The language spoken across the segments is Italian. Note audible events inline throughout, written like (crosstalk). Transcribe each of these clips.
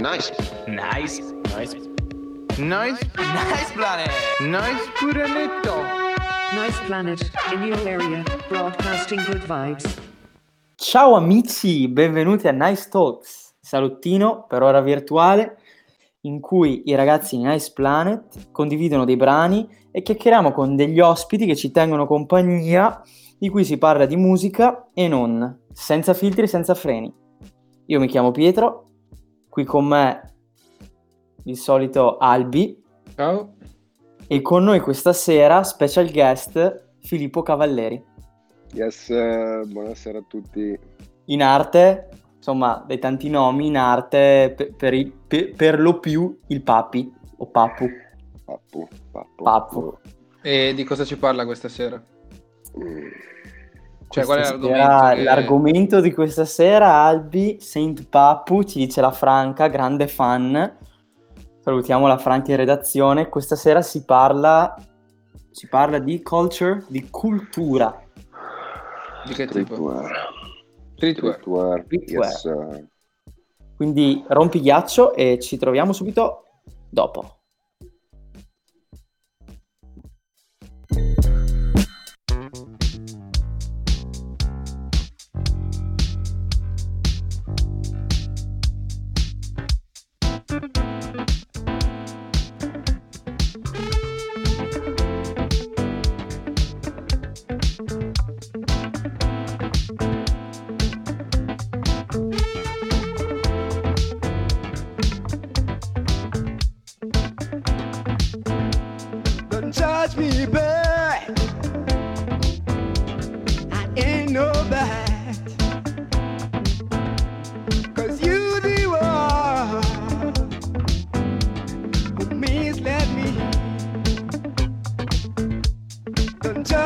Nice. Nice. Nice. Nice, Nice planet. nice planetto. Nice planet, in your area, broadcasting good vibes. Ciao amici, benvenuti a Nice Talks, salottino per ora virtuale in cui i ragazzi di Nice Planet condividono dei brani e chiacchieriamo con degli ospiti che ci tengono compagnia, di cui si parla di musica e non, senza filtri, senza freni. Io mi chiamo Pietro, qui con me il solito Albi Ciao. e con noi questa sera special guest Filippo Cavalleri. Yes, eh, buonasera a tutti. in arte, insomma, dei tanti nomi in arte, per, per, i- per- per lo più il Papi o Papu. Pappu, pappu. Pappu. E di cosa ci parla questa sera? Mm, Cioè, qual è l'argomento? sera- che- L'argomento di questa sera, Albi, Saint Papu, ci dice la Franca, grande fan. Salutiamo la Franca in redazione. Questa sera si parla, si parla di culture, di cultura. Di che tipo? Streetwear. Yes. Quindi rompi ghiaccio e ci troviamo subito dopo. Don't judge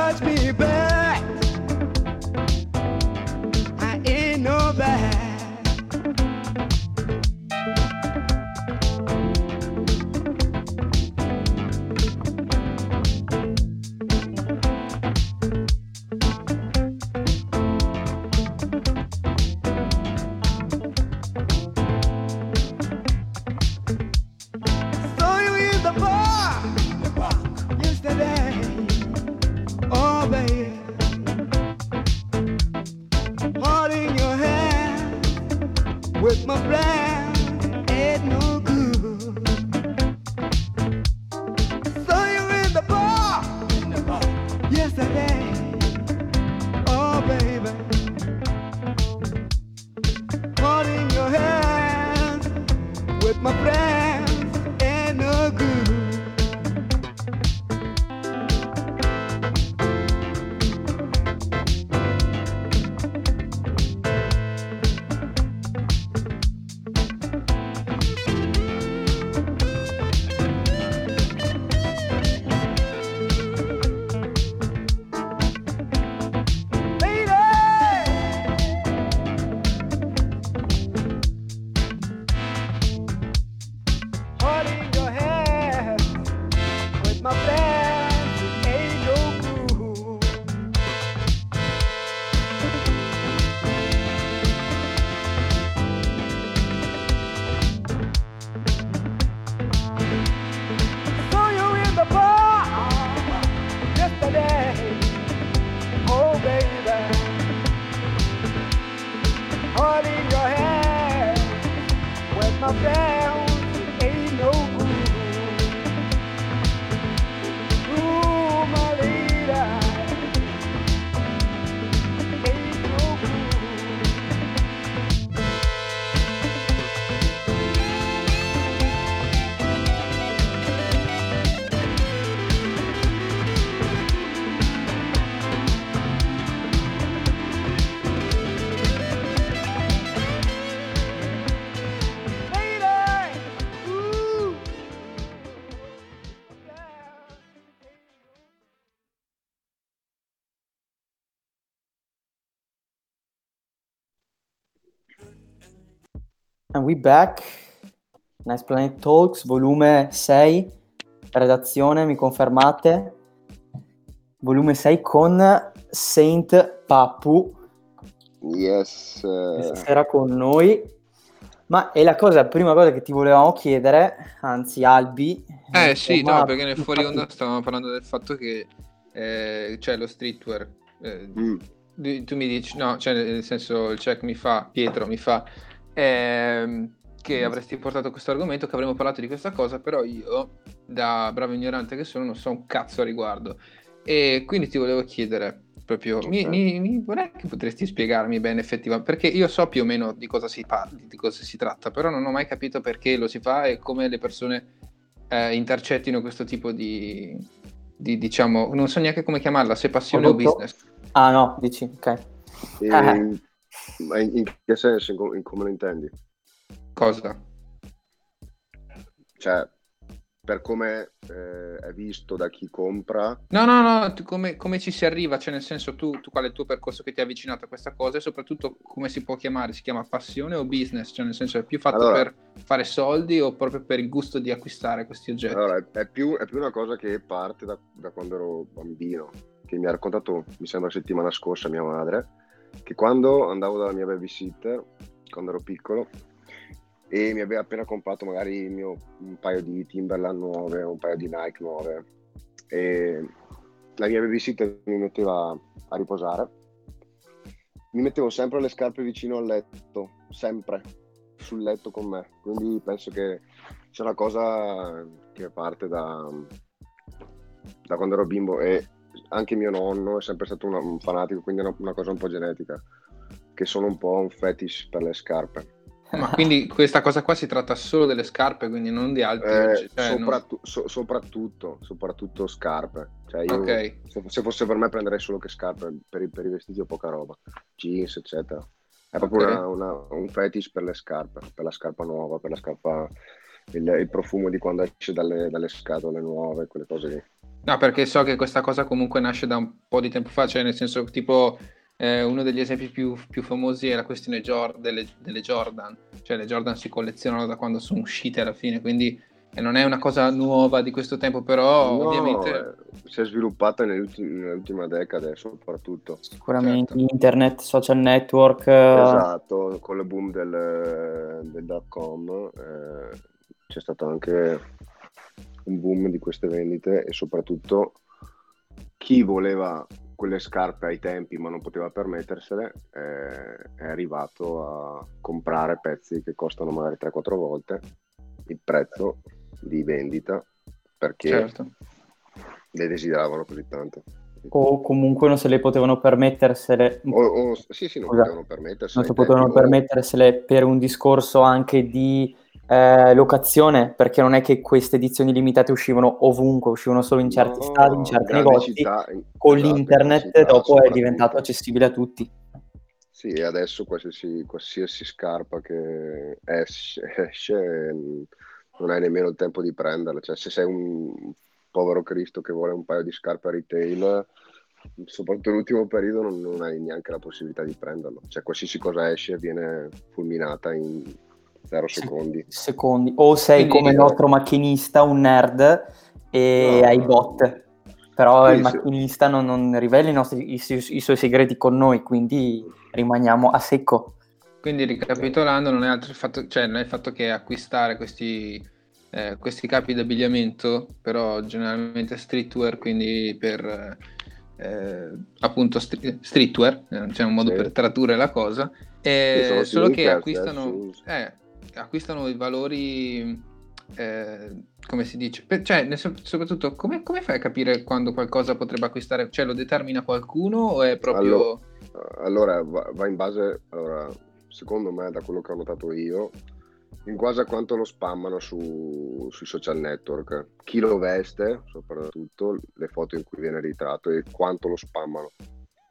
And we back. Nice Planet Talks, volume 6, redazione, mi confermate? Volume 6 con Saint Papu, Yes. questa eh, sera con noi. Ma è la cosa, prima cosa che ti volevamo chiedere, anzi Albi. Eh sì, insomma, no, perché nel fuori onda stavamo parlando del fatto che eh, c'è lo streetwear. eh, Mm. tu mi dici, no, cioè nel senso il check mi fa, Pietro mi fa, ehm, che avresti portato questo argomento, che avremmo parlato di questa cosa, però io, da bravo ignorante che sono, non so un cazzo a riguardo. E quindi ti volevo chiedere, proprio, mi, Ok. mi, mi- vorrei che potresti spiegarmi bene effettivamente, perché io so più o meno di cosa si parla, di cosa si tratta, però non ho mai capito perché lo si fa e come le persone eh, intercettino questo tipo di, di, diciamo, non so neanche come chiamarla, se passione o business. Ah no, dici, ok. E- Eh. Ma in, in che senso, in, in come lo intendi? Cosa? Cioè, per come eh, è visto da chi compra, No, no, no, come, come ci si arriva? Cioè, nel senso, tu, tu qual è il tuo percorso che ti ha avvicinato a questa cosa e soprattutto come si può chiamare? Si chiama passione o business? Cioè, nel senso, è più fatto Allora- per fare soldi o proprio per il gusto di acquistare questi oggetti? allora, è, è più, è più una cosa che parte da, da quando ero bambino, che mi ha raccontato, mi sembra, settimana scorsa mia madre, che quando andavo dalla mia babysitter, quando ero piccolo, e mi aveva appena comprato magari mio, un paio di Timberland nuove, un paio di Nike nuove, e la mia babysitter mi metteva a riposare, mi mettevo sempre le scarpe vicino al letto, sempre sul letto con me, quindi penso che sia una cosa che parte da, da quando ero bimbo e anche mio nonno è sempre stato una- un fanatico, quindi è una, una cosa un po' genetica, che sono un po' un fetish per le scarpe. Ma quindi questa cosa qua si tratta solo delle scarpe, quindi non di altri Eh? Cioè, non- soprattu- so- soprattutto, soprattutto scarpe. Cioè io, Ok. se, se fosse per me prenderei solo che scarpe, per i, per i vestiti ho poca roba, jeans eccetera. È proprio Ok. una- una- un fetish per le scarpe, per la scarpa nuova, per la scarpa, il, il profumo di quando esce dalle, dalle scatole nuove, quelle cose lì. No, perché so che questa cosa comunque nasce da un po' di tempo fa, cioè nel senso tipo eh, uno degli esempi più, più famosi è la questione Jor- delle, delle Jordan, cioè le Jordan si collezionano da quando sono uscite alla fine, quindi eh, non è una cosa nuova di questo tempo, però No, ovviamente... eh, si è sviluppata nell'ultima decade soprattutto. Sicuramente Certo. internet, social network. eh, Esatto, con il boom del, del dot com eh, c'è stato anche un boom di queste vendite e soprattutto chi voleva quelle scarpe ai tempi ma non poteva permettersele eh, è arrivato a comprare pezzi che costano magari 3-4 volte il prezzo di vendita perché Certo. le desideravano così tanto. O comunque non se le potevano permettersele. O, o- sì, sì, non Scusa, potevano permettersele. non si ai tempi, potevano o- permettersele per un discorso anche di eh, locazione, perché non è che queste edizioni limitate uscivano ovunque, uscivano solo in certi No, stadi, in certi negozi. città, in- Con esatto, l'internet città, dopo è diventato accessibile a tutti. Sì, e adesso qualsiasi, qualsiasi scarpa che esce, (laughs) esce, non hai nemmeno il tempo di prenderla. Cioè, se sei un povero Cristo che vuole un paio di scarpe a retail, soprattutto nell'ultimo periodo, non, non hai neanche la possibilità di prenderlo. Cioè, qualsiasi cosa esce viene fulminata in zero Sì. secondi. Secondi. O sei Quindi- come il nostro macchinista, un nerd, e No. hai bot. Però Sì, il sì. macchinista non, non rivela i, nostri- i su- i suoi segreti con noi, quindi rimaniamo a secco. Quindi ricapitolando, non è altro il fatto, cioè non è il fatto che acquistare questi, eh, questi capi d'abbigliamento, però generalmente streetwear, quindi per eh, appunto stri- streetwear, eh, c'è un modo Sì. per tradurre la cosa, eh, Sì, sono solo che acquistano, eh, eh, acquistano i valori, eh, come si dice, Per- cioè sen- soprattutto come, come fai a capire quando qualcosa potrebbe acquistare, cioè lo determina qualcuno o è proprio... Allora, va, va in base, allora, secondo me, da quello che ho notato io, in base a quanto lo spammano su- sui social network, chi lo veste, soprattutto le foto in cui viene ritratto e quanto lo spammano.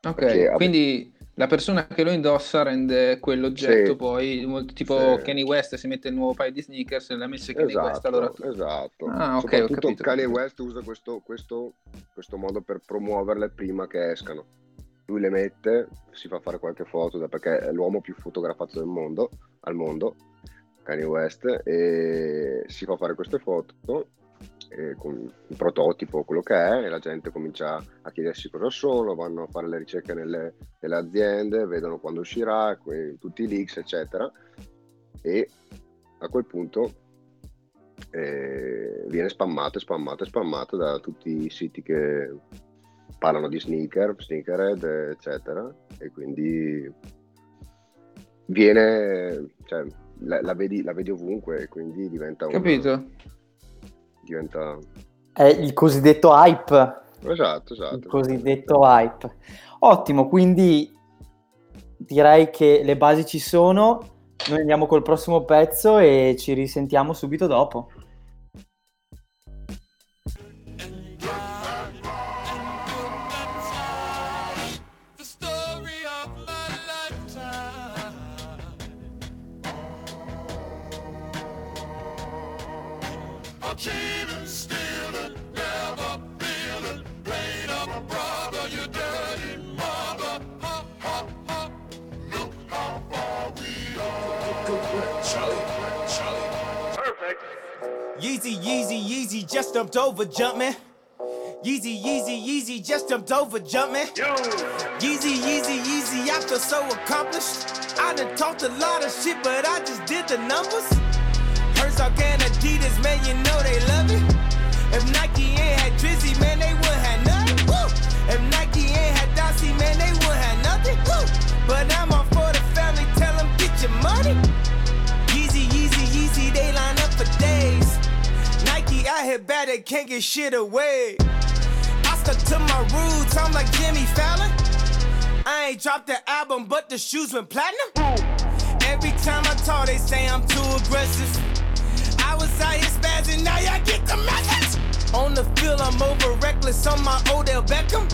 Ok, Perché, quindi la persona che lo indossa rende quell'oggetto Sì. poi tipo Sì. Kanye West si mette il nuovo paio di sneakers e l'ha messo Kanye West Esatto, allora tu- esatto. Ah, ok, ho Soprattutto Kanye. West usa questo, questo- questo modo per promuoverle prima che escano. Lui le mette, si fa fare qualche foto perché è l'uomo più fotografato del mondo, al mondo, Kanye West, e si fa fare queste foto eh, con il prototipo, quello che è, e la gente comincia a chiedersi cosa sono, vanno a fare le ricerche nelle, nelle aziende, vedono quando uscirà, que- tutti i leaks, eccetera. e a quel punto eh, viene spammato e spammato e spammato da tutti i siti che parlano di sneaker, sneakerhead, eccetera, e quindi viene, cioè, la, la vedi, la vedi ovunque quindi diventa un... Capito? Diventa... È il cosiddetto hype. Esatto, esatto. Il cosiddetto hype. Ottimo, quindi direi che le basi ci sono. Noi andiamo col prossimo pezzo e ci risentiamo subito dopo. I'm cheating, stealing, never feeling, playing up a brother, you dirty mother. Ha, ha, ha. Look how far we are. Charlie, Charlie. Perfect. Yeezy, Yeezy, Yeezy just jumped over jumping. Yeezy, Yeezy, Yeezy just jumped over jumping. Yeezy, Yeezy, Yeezy, I feel so accomplished. I done talked a lot of shit, but I just did the numbers. Hurts and Adidas, man, you know they love it. If Nike ain't had Drizzy, man, they wouldn't have nothing. Woo! If Nike ain't had Dossie, man, they wouldn't have nothing. Woo! But I'm all for the family, tell them get your money. Yeezy, Yeezy, Yeezy, they line up for days. Nike out here bad, they can't get shit away. I stuck to my roots, I'm like Jimmy Fallon. I ain't dropped the album, but the shoes went platinum. Every time I talk, they say I'm too aggressive. I out here spazzing, now y'all get the message. On the field, I'm over reckless on my Odell Beckham.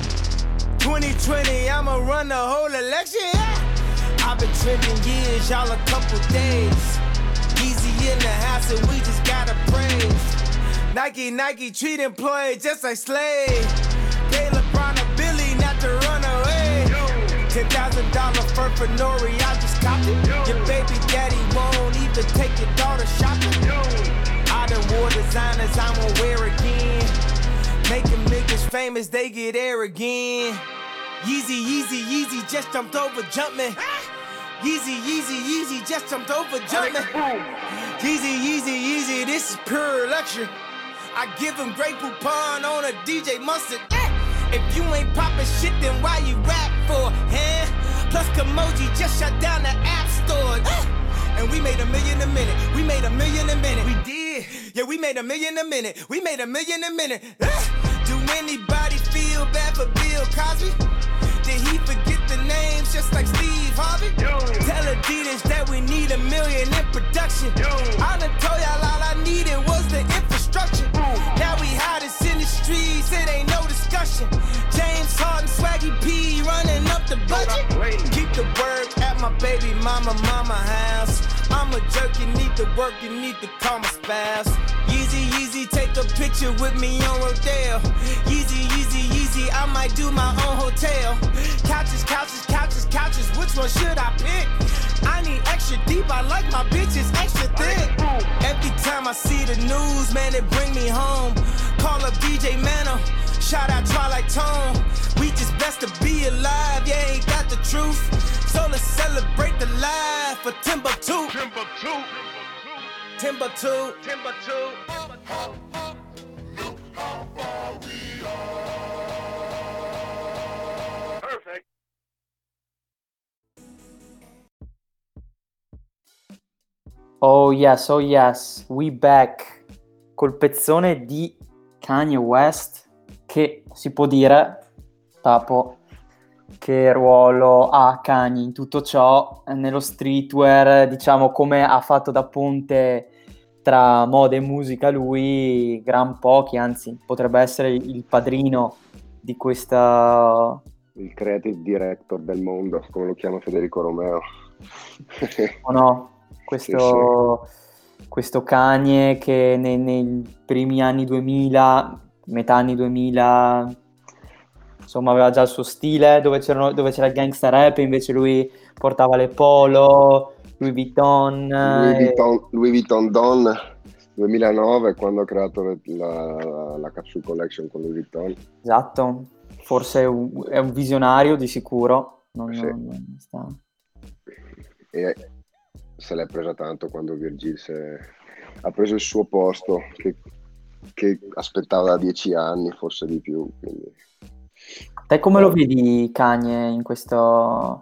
2020, I'ma run the whole election. Yeah. I've been trending years, y'all a couple days. Easy in the house, and we just gotta praise. Nike, Nike treat employees just like slaves. Pay LeBron a Billy not to run away. Ten thousand dollar fur for Nori, I just copped it. Your baby daddy won't even take your daughter shopping. Wore designers I won't wear again. Making niggas famous, they get air again. Yeezy, Yeezy, Yeezy just jumped over jumping. Yeezy, Yeezy, Yeezy just jumped over jumping. Yeezy, Yeezy, Yeezy, this is pure luxury. I give him great coupon on a DJ Mustard. If you ain't poppin' shit, then why you rap for? Huh? Plus, Kamoji just shut down the app store. And we made a million a minute. We made a million a minute. We did. Yeah, we made a million a minute. We made a million a minute. Eh, Do anybody feel bad for Bill Cosby? Did he forget the names just like Steve Harvey? Tell Adidas that we need a million in production. I done told y'all all I needed was the infrastructure. Now we hottest in the streets, it ain't no discussion. James Harden, Swaggy P running up the budget. Keep the work at my baby mama, mama house. I'm a jerk, you need to work, you need to call my spouse. Yeezy, Yeezy, take a picture with me on Rodale. Yeezy, Yeezy, Yeezy, I might do my own hotel. Couches, couches, couches, couches, which one should I pick? I need extra deep, I like my bitches extra thick. Every time I see the news, man, it bring me home. Call up DJ Mano, shout out Twilight Tone. We just best to be alive, yeah, ain't got the truth. So let's celebrate the life for Timbuktu. Timbuktu. Timbuktu. Timbuktu. Oh yes, oh yes, we back col pezzone di Kanye West che si può dire, Tapo, che ruolo ha Kanye in tutto ciò nello streetwear, diciamo come ha fatto da ponte tra moda e musica lui, gran pochi, anzi potrebbe essere il padrino di questa Il creative director del mondo, come lo chiama Federico Romeo. (laughs) o no? Questo, questo Kanye che nei, nei primi anni 2000, metà anni 2000, insomma aveva già il suo stile, dove, c'erano- dove c'era il gangsta rap, invece lui portava le polo, Louis Vuitton. Louis eh, Vuitton, Louis Vuitton Don 2009 quando ha creato la, la, la Capsule Collection con Louis Vuitton. Esatto, forse è un, è un visionario di sicuro. Non, Sì. non sta- E se l'è presa tanto quando Virgil se- ha preso il suo posto che, che aspettava da dieci anni, forse di più. Quindi. Te come lo vedi Kanye in questo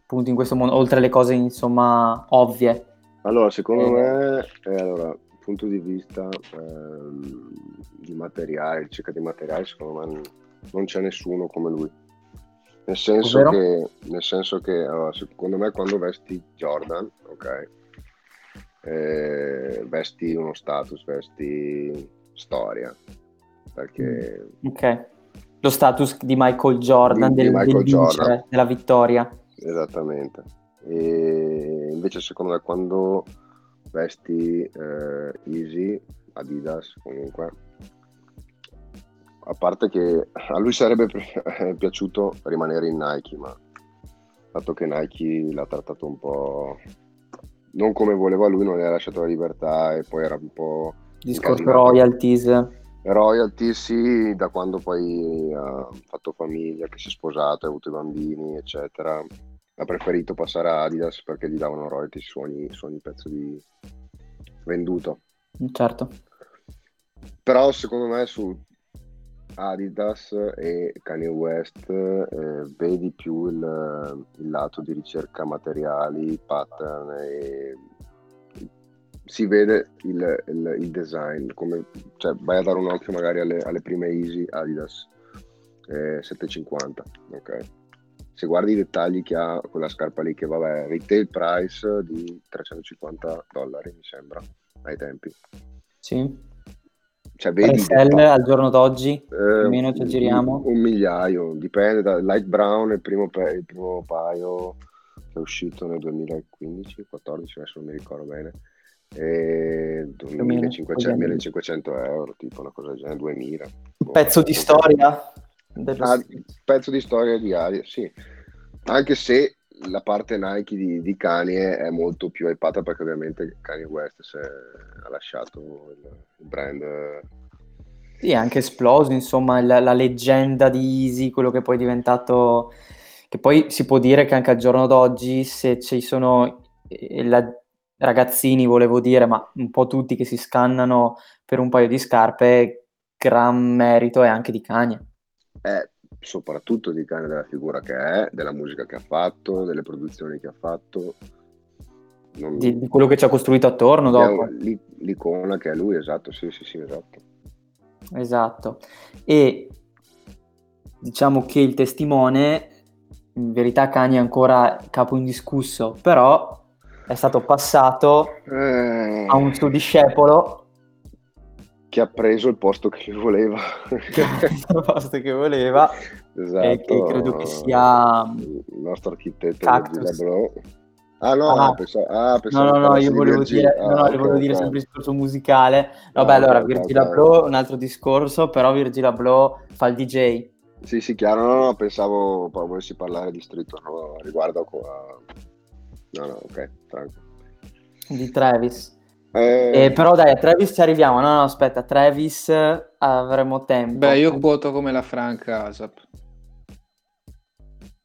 appunto in questo mondo, oltre alle cose insomma ovvie? Allora, secondo Eh. me, eh, allora, punto di vista ehm, di materiale, ricerca di materiale, secondo me non- c'è nessuno come lui. Nel senso Ovvero? che, nel senso che allora, secondo me quando vesti Jordan, ok, eh, vesti uno status, vesti storia, perché Ok. Lo status di Michael Jordan, Di- di del, del Michael vincere, Jordan. della vittoria. Esattamente. E invece secondo me quando vesti eh, Easy, Adidas comunque, a parte che a lui sarebbe pi- (laughs) piaciuto rimanere in Nike, ma dato che Nike l'ha trattato un po' non come voleva lui, non gli ha lasciato la libertà e poi era un po' Discorso royalties. Royalty sì, da quando poi ha fatto famiglia, che si è sposato, ha avuto i bambini, eccetera. Ha preferito passare a Adidas perché gli davano royalty su ogni, su ogni pezzo di venduto. Certo. Però secondo me su Adidas e Kanye West eh, vedi più il, il lato di ricerca materiali, pattern e si vede il, il- il design, come, cioè vai a dare un occhio magari alle, alle prime Easy Adidas eh, 750, ok? Se guardi i dettagli che ha quella scarpa lì, che vabbè, retail price di 350 dollari mi sembra, ai tempi. Sì. Cioè vedi dettagli. al giorno d'oggi. Eh, meno ci aggiriamo. Un, un migliaio, dipende da Light Brown, è il primo, pe- il primo paio che è uscito nel 2015, 14, adesso non mi ricordo bene. E meno, 1500, così. 1500 euro, tipo una cosa del genere, 2000. Un pezzo di storia. dello Ah, pezzo di storia di Aria, sì. Anche se la parte Nike di, di Kanye è molto più hypata perché ovviamente Kanye West si è- ha lasciato il, il brand eh, Sì, è anche esploso, insomma, la, la leggenda di Easy, quello che poi è diventato, che poi si può dire che anche al giorno d'oggi, se ci sono eh, la- ragazzini, volevo dire, ma un po' tutti che si scannano per un paio di scarpe, gran merito è anche di Kanye. è soprattutto di cane della figura che è, della musica che ha fatto, delle produzioni che ha fatto. Non- Di, di quello che ci ha costruito attorno dopo. l'i- l'icona che è lui, esatto, sì, sì, sì, esatto. Esatto. E diciamo che il testimone, in verità Kanye è ancora capo indiscusso, però è stato passato Eh, a un suo discepolo che ha preso il posto che voleva. che ha preso il posto che voleva esatto. e che credo che sia... il nostro architetto Cactus. Virgil Abloh. Ah no, Ah. pensavo, ah, No, pensavo no, no, parlassi io di volevo dire, no, Ah, no, ok, volevo dire ok. sempre il discorso musicale. Vabbè, Ah, allora, Virgil Abloh, un altro discorso, però Virgil Abloh fa il DJ. Sì, sì, chiaro, no, no, pensavo volessi parlare di Street no, riguardo a... No, no, ok, tranquillo. di Travis. Eh, Eh, però dai, a Travis ci arriviamo. No, no, aspetta, Travis eh, avremo tempo. Beh, io quoto come la Franca ASAP.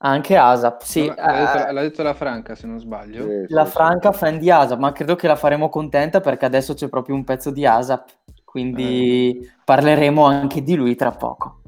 Anche Asap, sì. Non l'ha, l'ha detto, eh, l'ha detto la Franca, se non sbaglio. sì, la sì, Franca sì. fan di Asap, ma credo che la faremo contenta perché adesso c'è proprio un pezzo di Asap. Quindi Eh. parleremo anche di lui tra poco.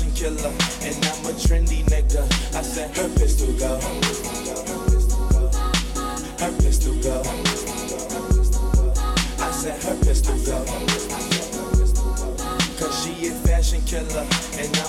Fashion killer and I'm a trendy nigga. I said her pistol go. Her pistol go. I said her pistol go. Cause she a fashion killer and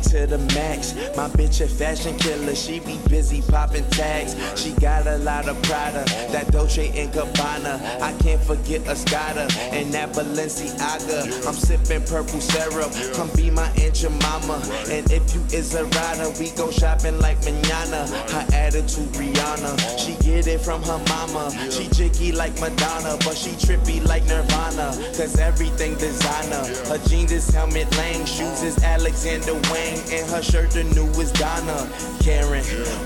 to the max. My bitch a fashion killer, she be busy popping tags. She got a lot of Prada, that Dolce and Gabbana. I can't forget Escada and that Balenciaga. I'm sippin' purple syrup, come be my aunt mama. And if you is a rider, we go shopping like manana. Her attitude Rihanna, she get it from her mama. She jiggy like Madonna, but she trippy like Nirvana. Cause everything designer. Her jeans is Helmet Lang, shoes is Alexander Wang, and her shirt the newest Donna. Karen,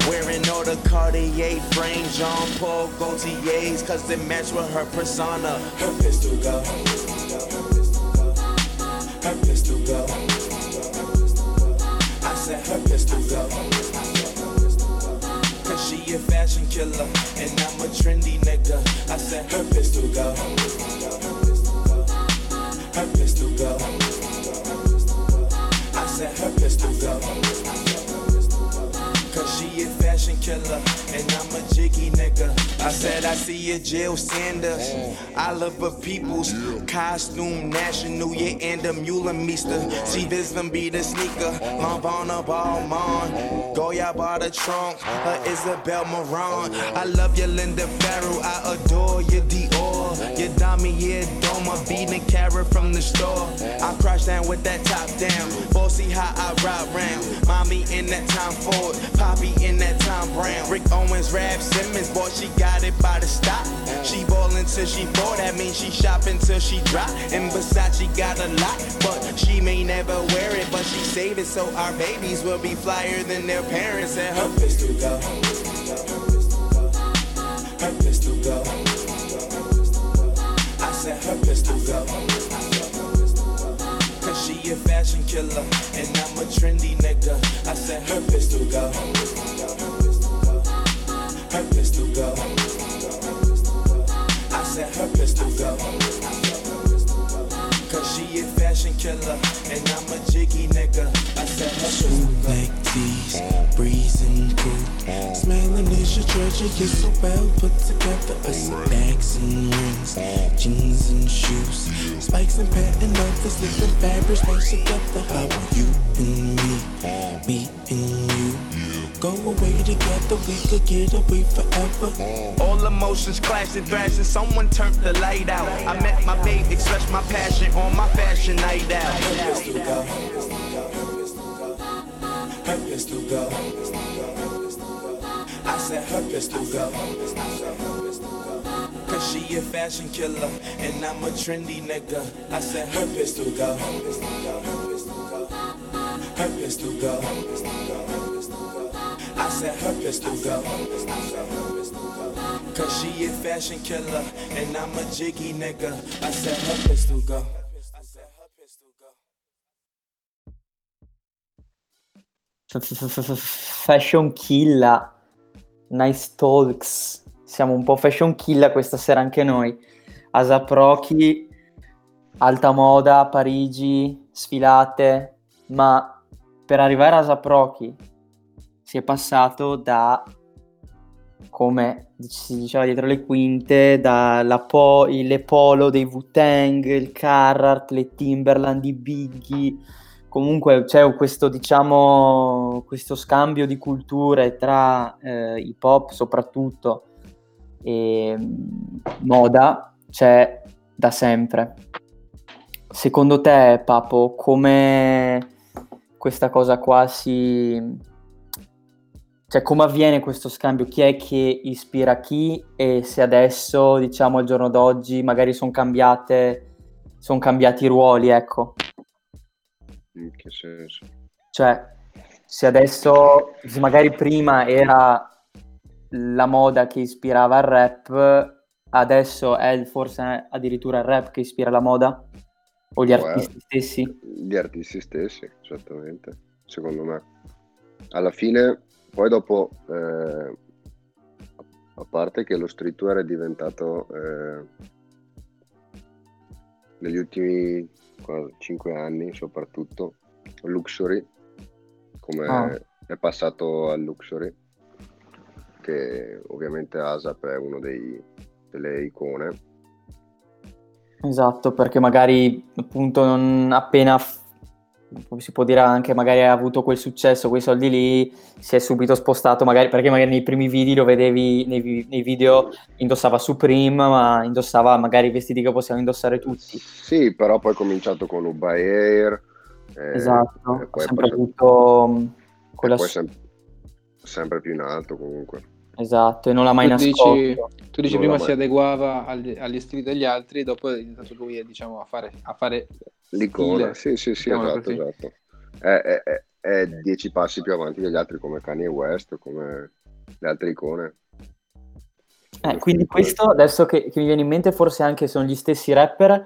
wearing all the Cartier frames, Jean Paul Gaultier's, cause they match with her persona. Her pistol go. Her pistol go. I said her pistol go. Cause she a fashion killer, and I'm a trendy nigga. I said her pistol go. Her pistol go. I said her pistol go. Cause she a fashion killer, and I'm a jiggy nigga. I said I see a Jill Sanders, Oliver Peoples, costume national, yeah, and a mule meester. See this them be the sneaker, Lavana Ballman, Goya by the trunk, her Isabel Moran. Oh, I love your Linda Farrow, I adore your Dior, your Dami, yeah, Doma, beating carrot from the store. I crash down with that top down, bossy how I ride round. Mommy in that time Ford, Poppy in that time Brown. Rick Owens, Rap Simmons, boy, she got it by the stop. She ballin' till she fall, that means she shopping till she drop. And Versace got a lot, but she may never wear it, but she save it so our babies will be flyer than their parents. And her pistol go. Her pistol go. I said her pistol go. Cause she a fashion killer, and I'm a trendy nigga. I said her pistol go. Her pistol go. I said her pistol go. Cause she a fashion killer, and I'm a jiggy nigga. I said pistol go. Black breezing through. Smiling is your treasure, you're so well put together. I see bags and rings, jeans and shoes. Spikes and patent leather, slipping fabrics match together. How are you and me, me and you? Go away together, we could get away forever. All emotions clash and thrash, and someone turned the light out. I met my babe, expressed my passion on my fashion night out. Her pistol go. Her pistol go. I said her pistol go. Cause she a fashion killer, and I'm a trendy nigga. I said her pistol go. Her pistol go. I said her pistol go. Cause she a fashion killer, and I'm a jiggy nigga. I said her pistol go. Fashion killa, nice talks. Siamo un po' fashion killa questa sera anche noi. Asap Rocky, alta moda, Parigi, sfilate, ma per arrivare a Asap Rocky si è passato da, come si diceva dietro le quinte, dalle po- le polo dei Wu-Tang, il Carhartt, le Timberland, i Biggie, comunque c'è questo, diciamo, questo scambio di culture tra eh, hip hop soprattutto e mm, moda c'è da sempre. Secondo te, Papo, come questa cosa qua si... Cioè, come avviene questo scambio? Chi è che ispira chi e se adesso, diciamo, al giorno d'oggi, magari sono cambiate, sono cambiati i ruoli, ecco. In che senso? Cioè, se adesso, se magari prima era la moda che ispirava il rap, adesso è forse addirittura il rap che ispira la moda? O gli artisti stessi? Gli artisti stessi, certamente, secondo me. Alla fine, poi dopo, eh, a parte che lo streetwear è diventato eh, negli ultimi 5 anni soprattutto luxury, come Ah. è passato al luxury, che ovviamente ASAP è uno dei, delle icone. Esatto, perché magari appunto non appena come si può dire anche magari ha avuto quel successo, quei soldi lì, si è subito spostato, magari perché magari nei primi video lo vedevi nei, nei video indossava Supreme, ma indossava magari i vestiti che possiamo indossare tutti. Sì, però poi è cominciato con Uba Air. eh, esatto, ha sempre avuto quella s- sem- sempre più in alto comunque. Esatto, e non l'ha mai tu nascosto. dici, tu dici Non prima si adeguava agli, agli stili degli altri, dopo è diventato lui diciamo, a fare, a fare L'icona, stile. sì, sì, sì, Mettiamola esatto, così. esatto. È, è- è- è dieci passi più avanti degli altri come Kanye West, come le altre icone. Eh, quindi questo adesso che, che mi viene in mente forse anche sono gli stessi rapper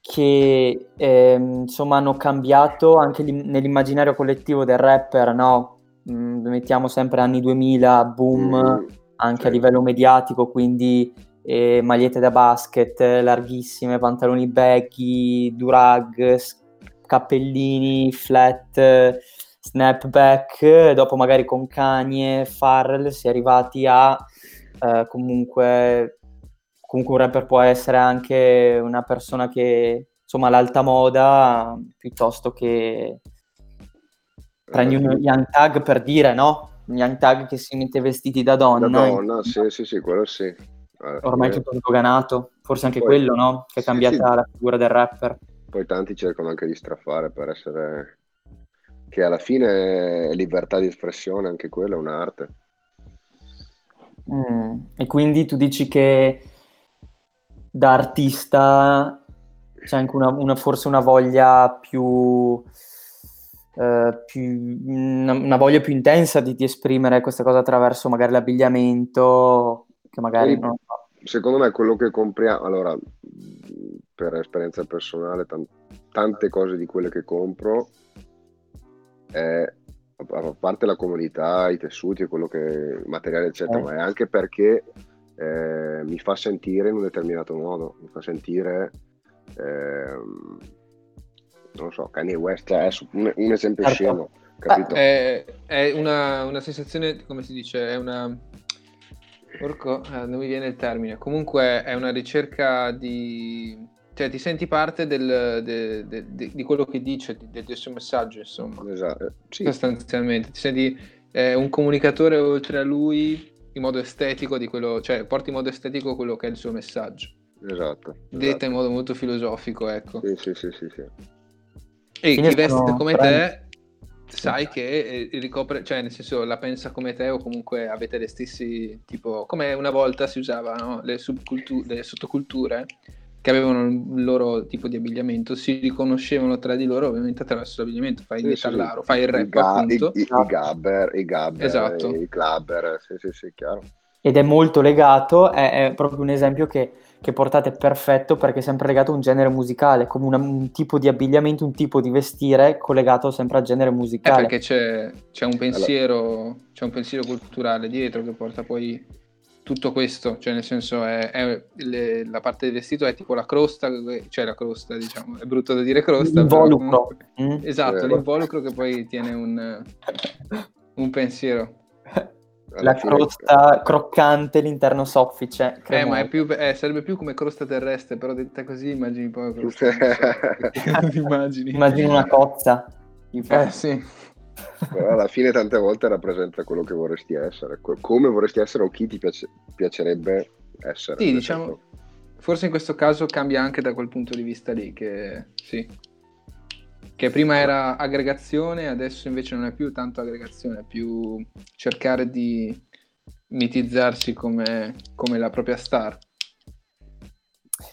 che ehm, insomma hanno cambiato anche l'im- nell'immaginario collettivo del rapper, no? Mm, mettiamo sempre anni 2000, boom, Mm, anche sì. a livello mediatico, quindi eh, magliette da basket, larghissime, pantaloni baggy, durag, cappellini, flat, snapback, dopo magari con Kanye, Farrell si è arrivati a eh, comunque, comunque un rapper può essere anche una persona che insomma l'alta moda piuttosto che prendi un young tag per dire no? Un young tag che si mette vestiti da donna. Da donna, sì, sì, sì, quello sì. Alla Ormai fine- tutto sdoganato, forse anche Poi- quello, no? Che è cambiata sì. la figura del rapper. Poi tanti cercano anche di strafare per essere... che alla fine è libertà di espressione, anche quella è un'arte. Mm, E quindi tu dici che da artista c'è anche una, una- forse una voglia più, eh, più- una, una voglia più intensa di, di esprimere questa cosa attraverso magari l'abbigliamento, che magari non secondo me quello che compriamo, allora, per esperienza personale, tan- tante cose di quelle che compro, è, a parte la comodità, i tessuti e quello che, il materiale eccetera, Eh. ma è anche perché eh, mi fa sentire in un determinato modo, mi fa sentire, ehm, non lo so, Kanye West è su- un, un esempio Certo. scemo, capito? È, è una, una sensazione, come si dice, è una... Porco, eh, non mi viene il termine. Comunque è una ricerca di... Cioè ti senti parte del- de- de- de- di quello che dice, di- del suo messaggio, insomma, Esatto, sì, sostanzialmente. Ti senti eh, un comunicatore oltre a lui in modo estetico di quello... Cioè porti in modo estetico quello che è il suo messaggio. esatto. Detta esatto. in modo molto filosofico, ecco. Sì, sì, sì, sì, sì. E chi veste come te sai che eh, ricopre, cioè nel senso la pensa come te o comunque avete le stessi, tipo come una volta si usava, no? le, le sottoculture che avevano il loro tipo di abbigliamento, si riconoscevano tra di loro ovviamente attraverso l'abbigliamento, fai il Sì, sì, metallaro, fai il I, rap ga- appunto. i, i- i gabber, i gabber, Esatto. i clubber, sì, sì, sì, chiaro. Ed è molto legato, è, è proprio un esempio che, che portate perfetto perché è sempre legato a un genere musicale, come una- un tipo di abbigliamento, un tipo di vestire collegato sempre al genere Eh, musicale. perché c'è, c'è un pensiero, c'è un pensiero culturale dietro che porta poi tutto questo, cioè nel senso è, è le- la parte del vestito è tipo la crosta, cioè la crosta diciamo, è brutto da dire crosta, L'involucro. comunque- Mm? esatto, Eh. l'involucro che poi tiene un, un pensiero. La crosta croccante, l'interno soffice. Eh, ma è più, eh, sarebbe più come crosta terrestre, però detta così immagini poi (laughs) (laughs) immagini. Immagino una cozza. Eh sì, Però alla fine tante volte rappresenta quello che vorresti essere, co- come vorresti essere o chi ti piace- piacerebbe essere. Sì, diciamo, senso- forse in questo caso cambia anche da quel punto di vista lì, che sì, che prima era aggregazione, adesso invece non è più tanto aggregazione, è più cercare di mitizzarsi come, come la propria star.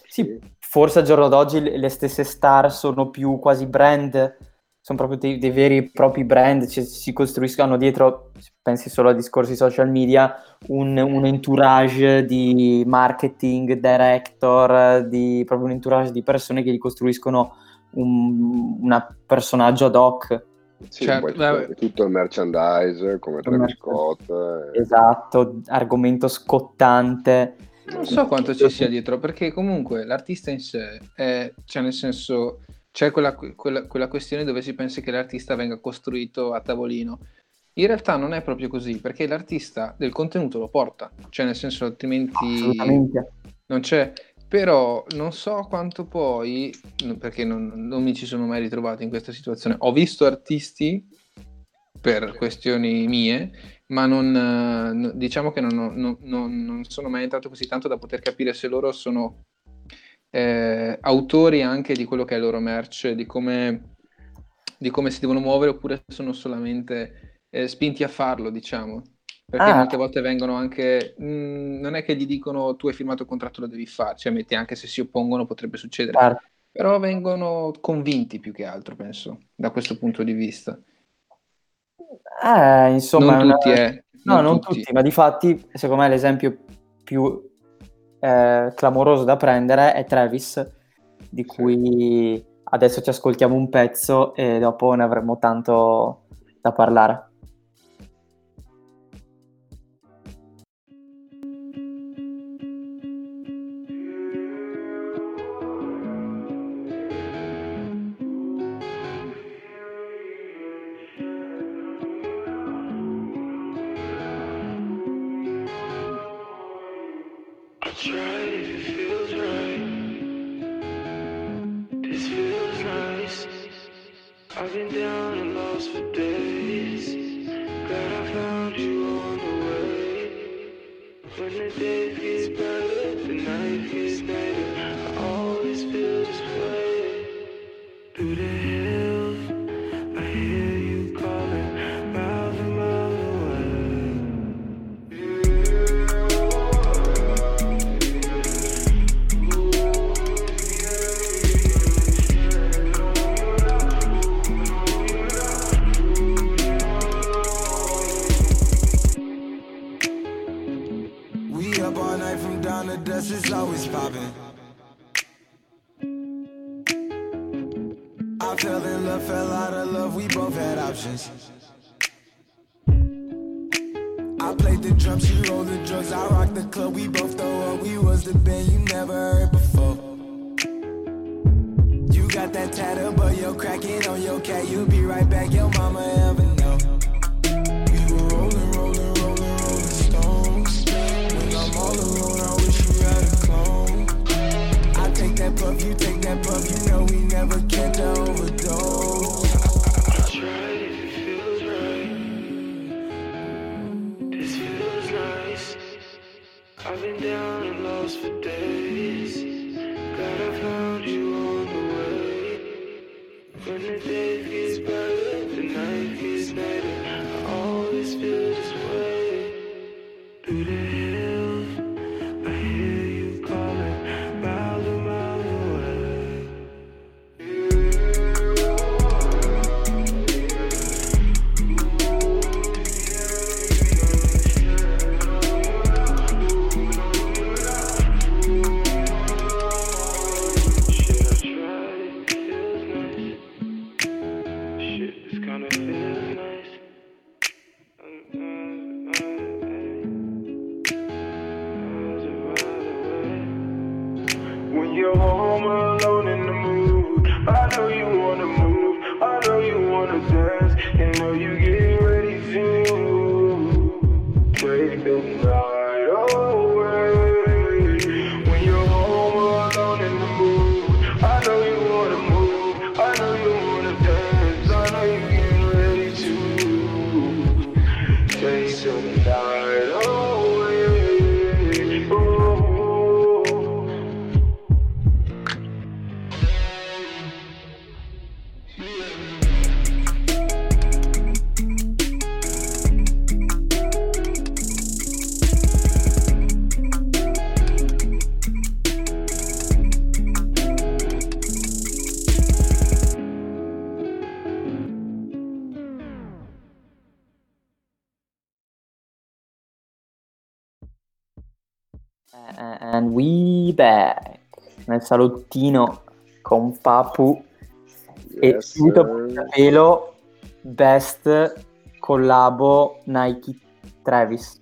Sì, forse al giorno d'oggi le stesse star sono più quasi brand, sono proprio dei, dei veri e propri brand, ci- si costruiscono dietro, pensi solo a discorsi social media, un, un entourage di marketing, director, di, proprio un entourage di persone che gli costruiscono un una personaggio ad hoc. Sì, Certo, poi tutto, il merchandise come Travis. Scott. eh, Esatto, argomento scottante. Non so quanto ci sia dietro, perché comunque l'artista in sé è, cioè nel senso, c'è quella, quella- quella questione dove si pensa che l'artista venga costruito a tavolino. In realtà non è proprio così, perché l'artista del contenuto lo porta, cioè nel senso altrimenti non c'è. Però non so quanto poi, perché non, non mi ci sono mai ritrovato in questa situazione. Ho visto artisti per questioni mie, ma non, no- diciamo che non, non- non- non sono mai entrato così tanto da poter capire se loro sono eh, autori anche di quello che è il loro merch, di come, di come si devono muovere, oppure sono solamente eh, spinti a farlo, diciamo. Perché Ah. molte volte vengono anche. mh, non è che gli dicono tu hai firmato il contratto, lo devi fare, cioè metti anche se si oppongono potrebbe succedere. Certo. Però vengono convinti più che altro, penso, da questo punto di vista. Eh, insomma, non è una- tutti, eh. No, non tutti, ma di fatti, secondo me l'esempio più eh, clamoroso da prendere è Travis, di cui adesso ci ascoltiamo un pezzo e dopo ne avremo tanto da parlare. Nel salottino con Papu e Yes, subito sir. a pelo best collabo Nike Travis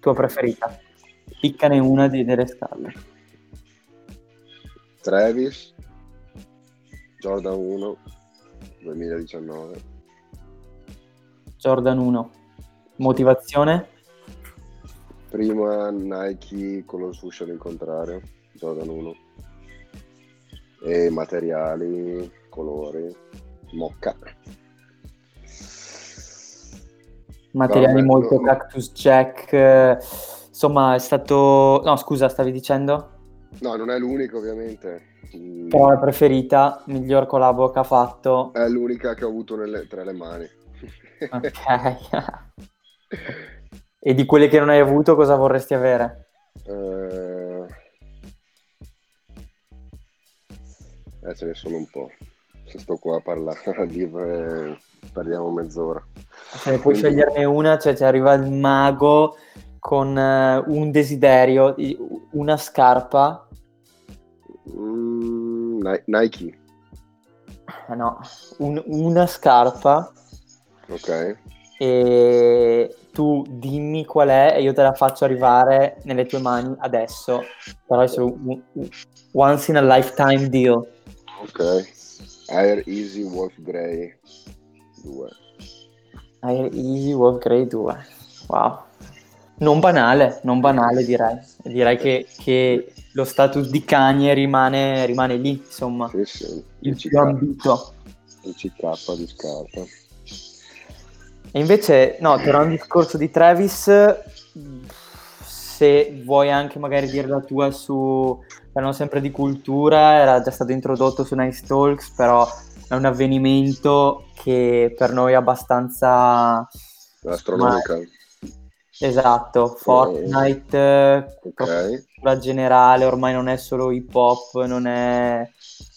tua preferita piccane una di- delle scalle Travis, Jordan 1, 2019. Jordan 1 motivazione Prima Nike con lo swoosh al contrario, Jordan 1. E materiali, colori, mocca. materiali Vabbè, molto no. cactus jack eh, insomma è stato no scusa stavi dicendo No, non è l'unico ovviamente. Mm, però la preferita miglior collabo che ha fatto È l'unica che ho avuto nelle, tra le mani. ok (laughs) E di quelle che non hai avuto, cosa vorresti avere? Eh, eh, ce ne sono un po'. Se sto qua a parlare, (laughs) a dire, parliamo mezz'ora. Se ne puoi Quindi- sceglierne una, cioè ci arriva il mago con eh, un desiderio, una scarpa, Mm, Ni- Nike, eh, no, un- una scarpa ok. e tu dimmi qual è e io te la faccio arrivare nelle tue mani adesso, però è solo un, un- once in a lifetime deal. Ok. Air Easy Wolf Grey 2. Air Easy Wolf Grey 2. Wow. Non banale, non banale direi. Direi che, che lo status di Kanye rimane, rimane lì, insomma. Sì, sì. Il più ambito. il CK di scarpa. E invece, no, per un discorso di Travis, se vuoi anche magari dire la tua su, parliamo sempre di cultura, era già stato introdotto su Nice Talks, però è un avvenimento che per noi è abbastanza Astronomica. esatto, Fortnite, eh, proprio Ok. cultura generale, ormai non è solo hip hop, non è...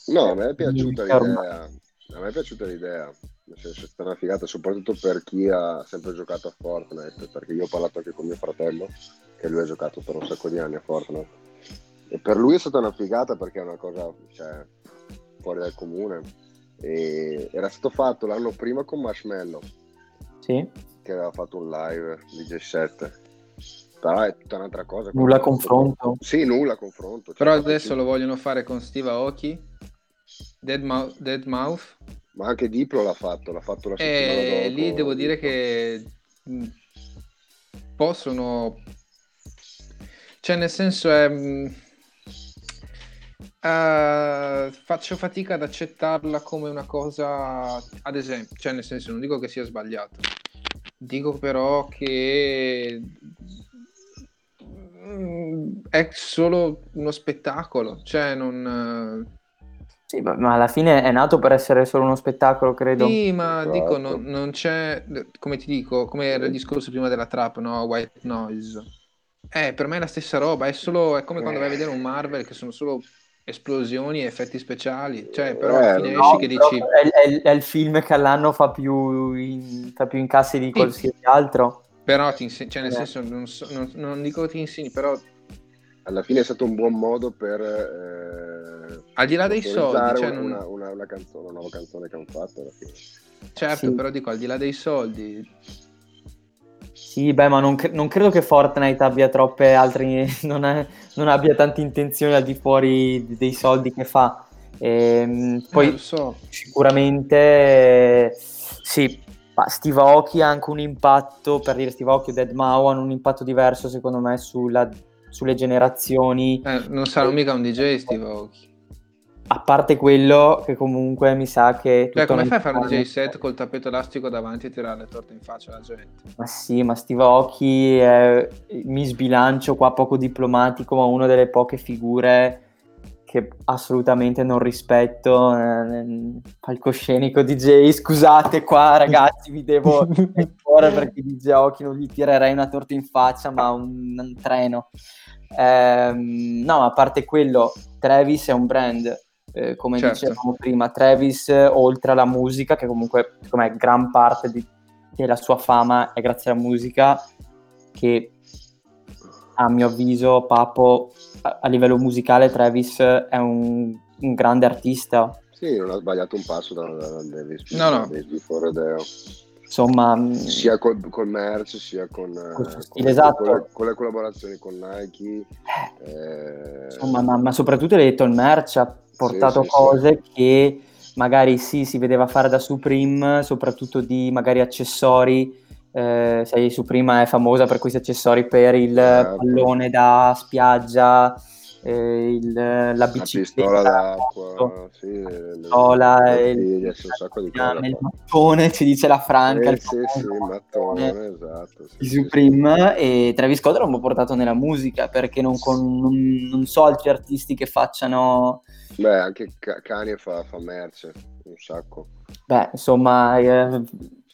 No, a me è piaciuta l'idea. A me è piaciuta l'idea. Nel senso, è stata una figata, soprattutto per chi ha sempre giocato a Fortnite. Perché io ho parlato anche con mio fratello, che lui ha giocato per un sacco di anni a Fortnite. E per lui è stata una figata perché è una cosa cioè, fuori dal comune. E era stato fatto l'anno prima con Marshmallow, Sì, che aveva fatto un live DJ set. Però è tutta un'altra cosa. nulla confronto. Sì, nulla confronto. Cioè, Però adesso lo vogliono fare con Steve Aoki, Dead, Mou- Dead Mouth, Ma anche Diplo l'ha fatto, l'ha fatto la settimana e dopo. lì devo dire Diplo. che mh, possono... Cioè nel senso è... eh, faccio fatica ad accettarla come una cosa, ad esempio, cioè nel senso non dico che sia sbagliato, dico però che mm, è solo uno spettacolo, cioè non... Sì, ma alla fine è nato per essere solo uno spettacolo, credo. Sì, ma Esatto. dico, non, non c'è, come ti dico, come era il discorso prima della trap, no? White noise. Eh, per me è la stessa roba, è solo, è come quando vai a vedere un Marvel che sono solo esplosioni e effetti speciali. Cioè, però alla Eh, fine No, esci che però dici, è, è- è il film che all'anno fa più, in- fa più incassi di qualsiasi altro. però ti insegni, cioè nel Eh. senso, non, so- non- non dico che ti insegni, però alla fine è stato un buon modo per eh, al di là dei soldi, cioè una, non- una- una- una canzone, una nuova canzone che hanno fatto alla fine. certo, Sì. però dico, al di là dei soldi, Sì, beh, ma non, cre- non credo che Fortnite abbia troppe altre, (laughs) non, è- non abbia tante intenzioni al di fuori dei soldi che fa. Ehm, poi poi so, sicuramente eh, sì, ma Steve Aoki ha anche un impatto, per dire Steve Aoki o Dead Mau hanno un impatto diverso secondo me sulla- sulle generazioni, Eh, non sarà mica un DJ Steve Aoki. a parte quello che comunque mi sa che... Cioè, come fai a fare un DJ set col tappeto elastico davanti e tirare le torte in faccia alla gente? Ma sì, ma Steve Aoki è- mi sbilancio qua poco diplomatico, ma una delle poche figure che assolutamente non rispetto eh, palcoscenico DJ. Scusate qua ragazzi, vi devo (laughs) esporre perché DJ Aoki non gli tirerei una torta in faccia, ma un, un treno. Ehm, no, a parte quello, Travis è un brand. eh, come Certo. dicevamo prima, Travis, eh, oltre alla musica, che comunque secondo me gran parte di, della sua fama è grazie alla musica, che a mio avviso, Papo, a, a livello musicale, Travis è un, un grande artista. Sì, non ha sbagliato un passo da, da, da Davis, No, no. Davis Before Deo. Insomma, mh, sia col, col merch sia con, eh, suo con stile, le- esatto. con con le collaborazioni con Nike eh, insomma, ma, ma soprattutto hai detto il merch ha portato sì, sì. cose che magari sì, si vedeva fare da Supreme, soprattutto di magari accessori. Eh, sai, Supreme è famosa per questi accessori per il Certo. pallone da spiaggia, eh, il- la bicicletta, pistola la d'acqua moto. sì, le- pistola, le il- il mattone, ci dice la Franca, Eh, il sì, sì, famoso mattone, esatto. sì, Supreme e Travis Scott l'hanno portato nella musica perché non, con- non- non so altri artisti che facciano. Beh, anche Ka- Kanye fa, fa merce, un sacco. beh insomma eh,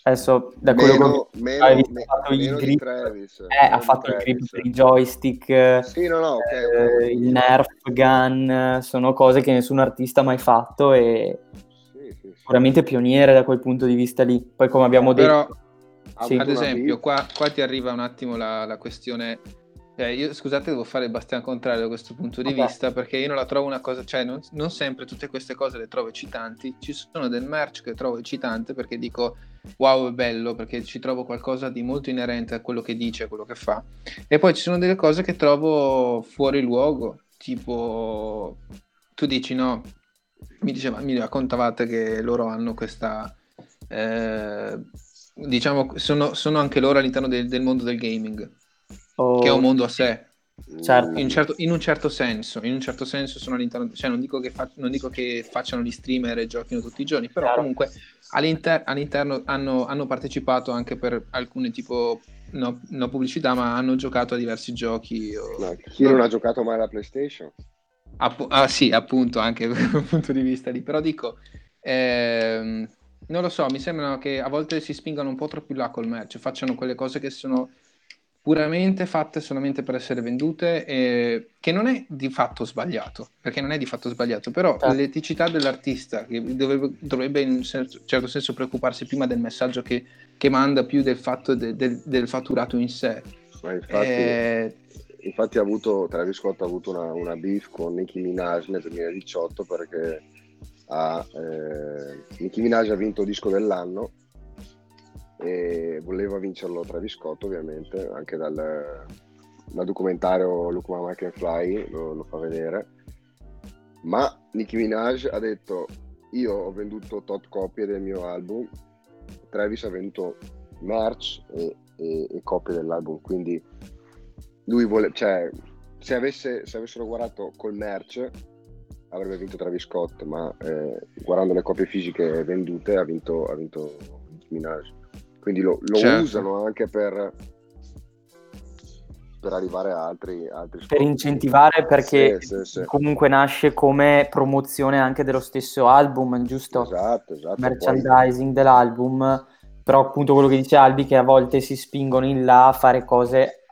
Adesso, da quello che ho Meno, visto, meno, hai visto, me- ha fatto il meno di grip, Travis. eh, meno ha fatto il grip per i joystick, eh, Sì, no, no, ok, eh, ok. il nerf gun, eh, sono cose che nessun artista ha mai fatto e Sì, sì, sì. sicuramente pioniere da quel punto di vista lì. Poi come abbiamo Però, detto, ad esempio, qua, qua ti arriva un attimo la, la questione. eh, io scusate, devo fare il bastian contrario da questo punto di Vabbè. vista perché io non la trovo una cosa, cioè non, non sempre tutte queste cose le trovo eccitanti. Ci sono del merch che trovo eccitante perché dico wow, è bello perché ci trovo qualcosa di molto inerente a quello che dice, a quello che fa. E poi ci sono delle cose che trovo fuori luogo, tipo tu dici no, mi diceva, mi raccontavate che loro hanno questa eh, diciamo sono, sono anche loro all'interno del, del mondo del gaming o- che è un mondo a sé Certo. in, un certo, in un certo senso in un certo senso sono all'interno cioè non dico che, fa- non dico che facciano gli streamer e giochino tutti i giorni però Chiaro. comunque all'inter- all'interno hanno, hanno partecipato anche per alcune tipo no, no pubblicità ma hanno giocato a diversi giochi o- No, chi non ha giocato mai alla PlayStation? Appu- ah sì, appunto, anche (laughs) da quel punto di vista lì. Però dico, ehm, non lo so, mi sembra che a volte si spingano un po' troppo in là col merch, facciano quelle cose che sono puramente fatte solamente per essere vendute, e che non è di fatto sbagliato, perché non è di fatto sbagliato, però Certo. l'eticità dell'artista, che dovrebbe, dovrebbe in un cer- certo senso preoccuparsi prima del messaggio che, che manda, più del fatto de- del- del fatturato in sé. Ma infatti, Eh, infatti ha avuto, Travis Scott ha avuto una, una beef con Nicki Minaj nel 2018 perché ha, eh, Nicki Minaj ha vinto disco dell'anno e voleva vincerlo Travis Scott ovviamente anche dal, dal documentario Look Mama Can Fly lo, lo fa vedere. Ma Nicki Minaj ha detto io ho venduto tot copie del mio album Travis ha venduto merch e, e- e copie dell'album quindi lui vuole cioè se, avesse, se avessero guardato col merch avrebbe vinto Travis Scott ma eh, guardando le copie fisiche vendute ha vinto, ha vinto Minaj quindi lo, lo Certo. usano anche per per arrivare a altri, altri per scopi. incentivare perché Sì, sì, sì. comunque nasce come promozione anche dello stesso album, giusto? esatto, esatto. Poi- Merchandising dell'album, però appunto quello che dice Albi che a volte si spingono in là a fare cose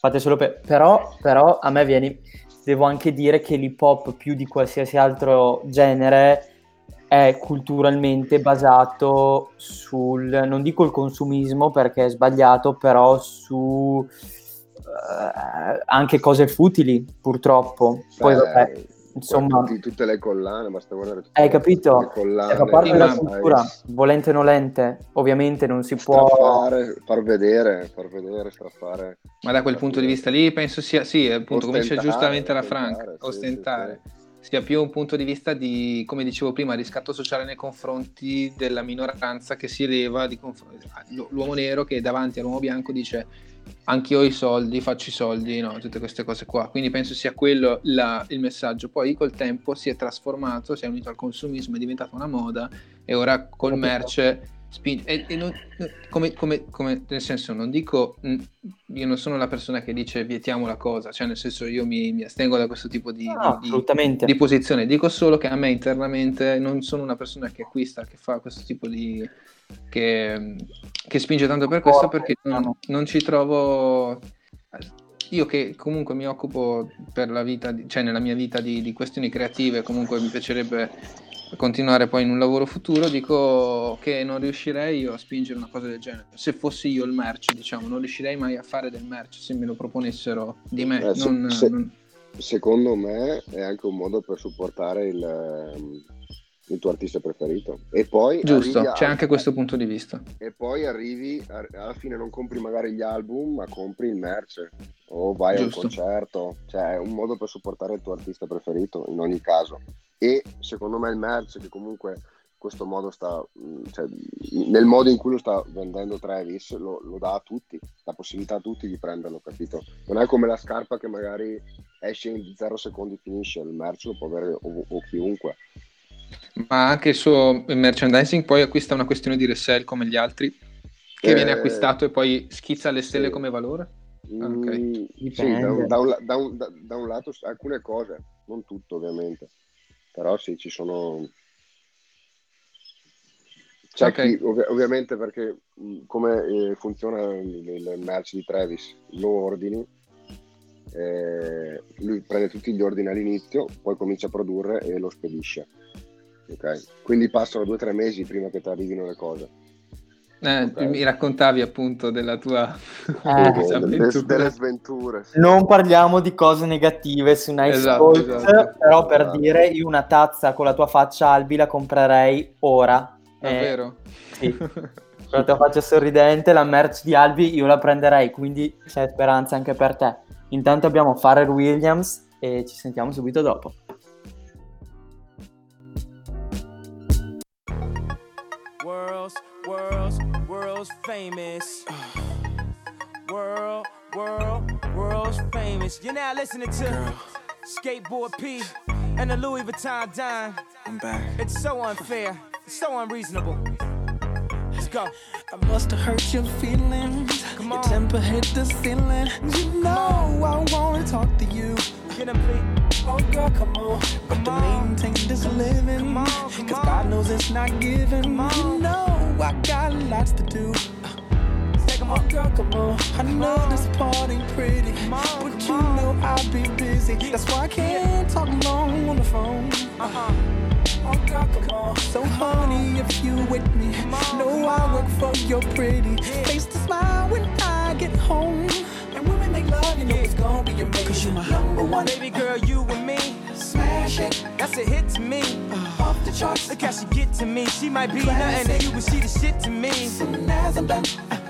fatte solo per... Però, però a me viene... Devo anche dire che l'hip hop più di qualsiasi altro genere è culturalmente basato sul, non dico il consumismo perché è sbagliato, però su eh, anche cose futili purtroppo. Poi Beh, vabbè, insomma, tutti- tutte le collane, basta guardare tutte hai capito? le collane, Cioè, fa parte Sì, della cultura, volente o nolente, ovviamente non si può... straffare, far vedere, far vedere, straffare. Ma da quel punto di vista lì penso sia, sì, appunto, come dice Ostentare, giustamente la ostentare, Franca, sì, ostentare, sì, sia più un punto di vista di, come dicevo prima, riscatto sociale nei confronti della minoranza che si eleva, di conf- l'u- l'uomo nero che davanti all'uomo bianco dice anch'io ho i soldi, faccio i soldi, no, tutte queste cose qua. Quindi penso sia quello la- il messaggio. Poi col tempo si è trasformato, si è unito al consumismo, è diventata una moda e ora col merce spinge. E, e non- come, come- come- nel senso, non dico, mh, io non sono la persona che dice vietiamo la cosa, cioè nel senso io mi, mi astengo da questo tipo di, No, di- di- posizione. Dico solo che a me internamente non sono una persona che acquista, che fa questo tipo di... che, che spinge tanto per questo perché non, non ci trovo... Io che comunque mi occupo per la vita, cioè nella mia vita di, di questioni creative, comunque mi piacerebbe continuare poi in un lavoro futuro, dico che non riuscirei io a spingere una cosa del genere. Se fossi io il merch, diciamo, non riuscirei mai a fare del merch se me lo proponessero di me. Eh, non- se- non- Secondo me è anche un modo per supportare il, ehm, il tuo artista preferito. E poi Giusto, arrivi a- c'è anche questo punto di vista. E poi arrivi, a- alla fine non compri magari gli album, ma compri il merch o vai Giusto. a un concerto. Cioè è un modo per supportare il tuo artista preferito in ogni caso. E secondo me il merch che comunque in questo modo sta, mh, cioè, nel modo in cui lo sta vendendo Travis, lo, lo dà a tutti, la possibilità a tutti di prenderlo, capito? Non è come la scarpa che magari esce in 0 secondi finisce, il merch lo può avere o, o chiunque. Ma anche il suo merchandising poi acquista una questione di resell come gli altri, che Eh, viene acquistato e poi schizza alle stelle sì. come valore? Ah, Mm, ok. sì, da un, da un da un- da- un lato alcune cose, non tutto ovviamente, però sì, ci sono, C'è Ok. chi, ov- ovviamente perché come eh, funziona il, il merch di Travis, lo ordini, eh, lui prende tutti gli ordini all'inizio, poi comincia a produrre e lo spedisce. Ok? Quindi passano due o tre mesi prima che ti arrivino le cose. Eh. Mi raccontavi appunto della tua Eh, (laughs) delle, (laughs) delle sventure. sì. Non parliamo di cose negative su Nice Esatto, Talks, esatto. però per Esatto. dire io una tazza con la tua faccia Albi la comprerei ora. Eh, Davvero? sì. (laughs) con la tua faccia sorridente, la merch di Albi io la prenderei, quindi c'è speranza anche per te. Intanto abbiamo Pharrell Williams e ci sentiamo subito dopo. World's, world's, world's famous. World, world, world's famous. You're now listening to Skateboard P and the Louis Vuitton Dime. I'm back. It's so unfair, it's so unreasonable. Let's go. I must have hurt your feelings. Come Your temper hit the ceiling. You know I wanna talk to you. Get him, please. Oh girl, come on. But Come to on. maintain this living. Come on, come Cause on. God knows it's not given. Come on. You know I got lots to do. Oh girl, come on. I know on. this party pretty. Come on, But come you on. know I'll be busy. That's why I can't talk long on the phone. Uh-huh. Oh girl, come on. So honey, if you with me, Come know I work for your pretty face to smile when I get home. And when we make love, you know it's gonna be amazing. Cause you my number one. Baby girl, you and me, That's a hit to me. Uh. off the charts. Look how she get to me. She might be nothing to you, but she the shit to me. Soon as I'm done,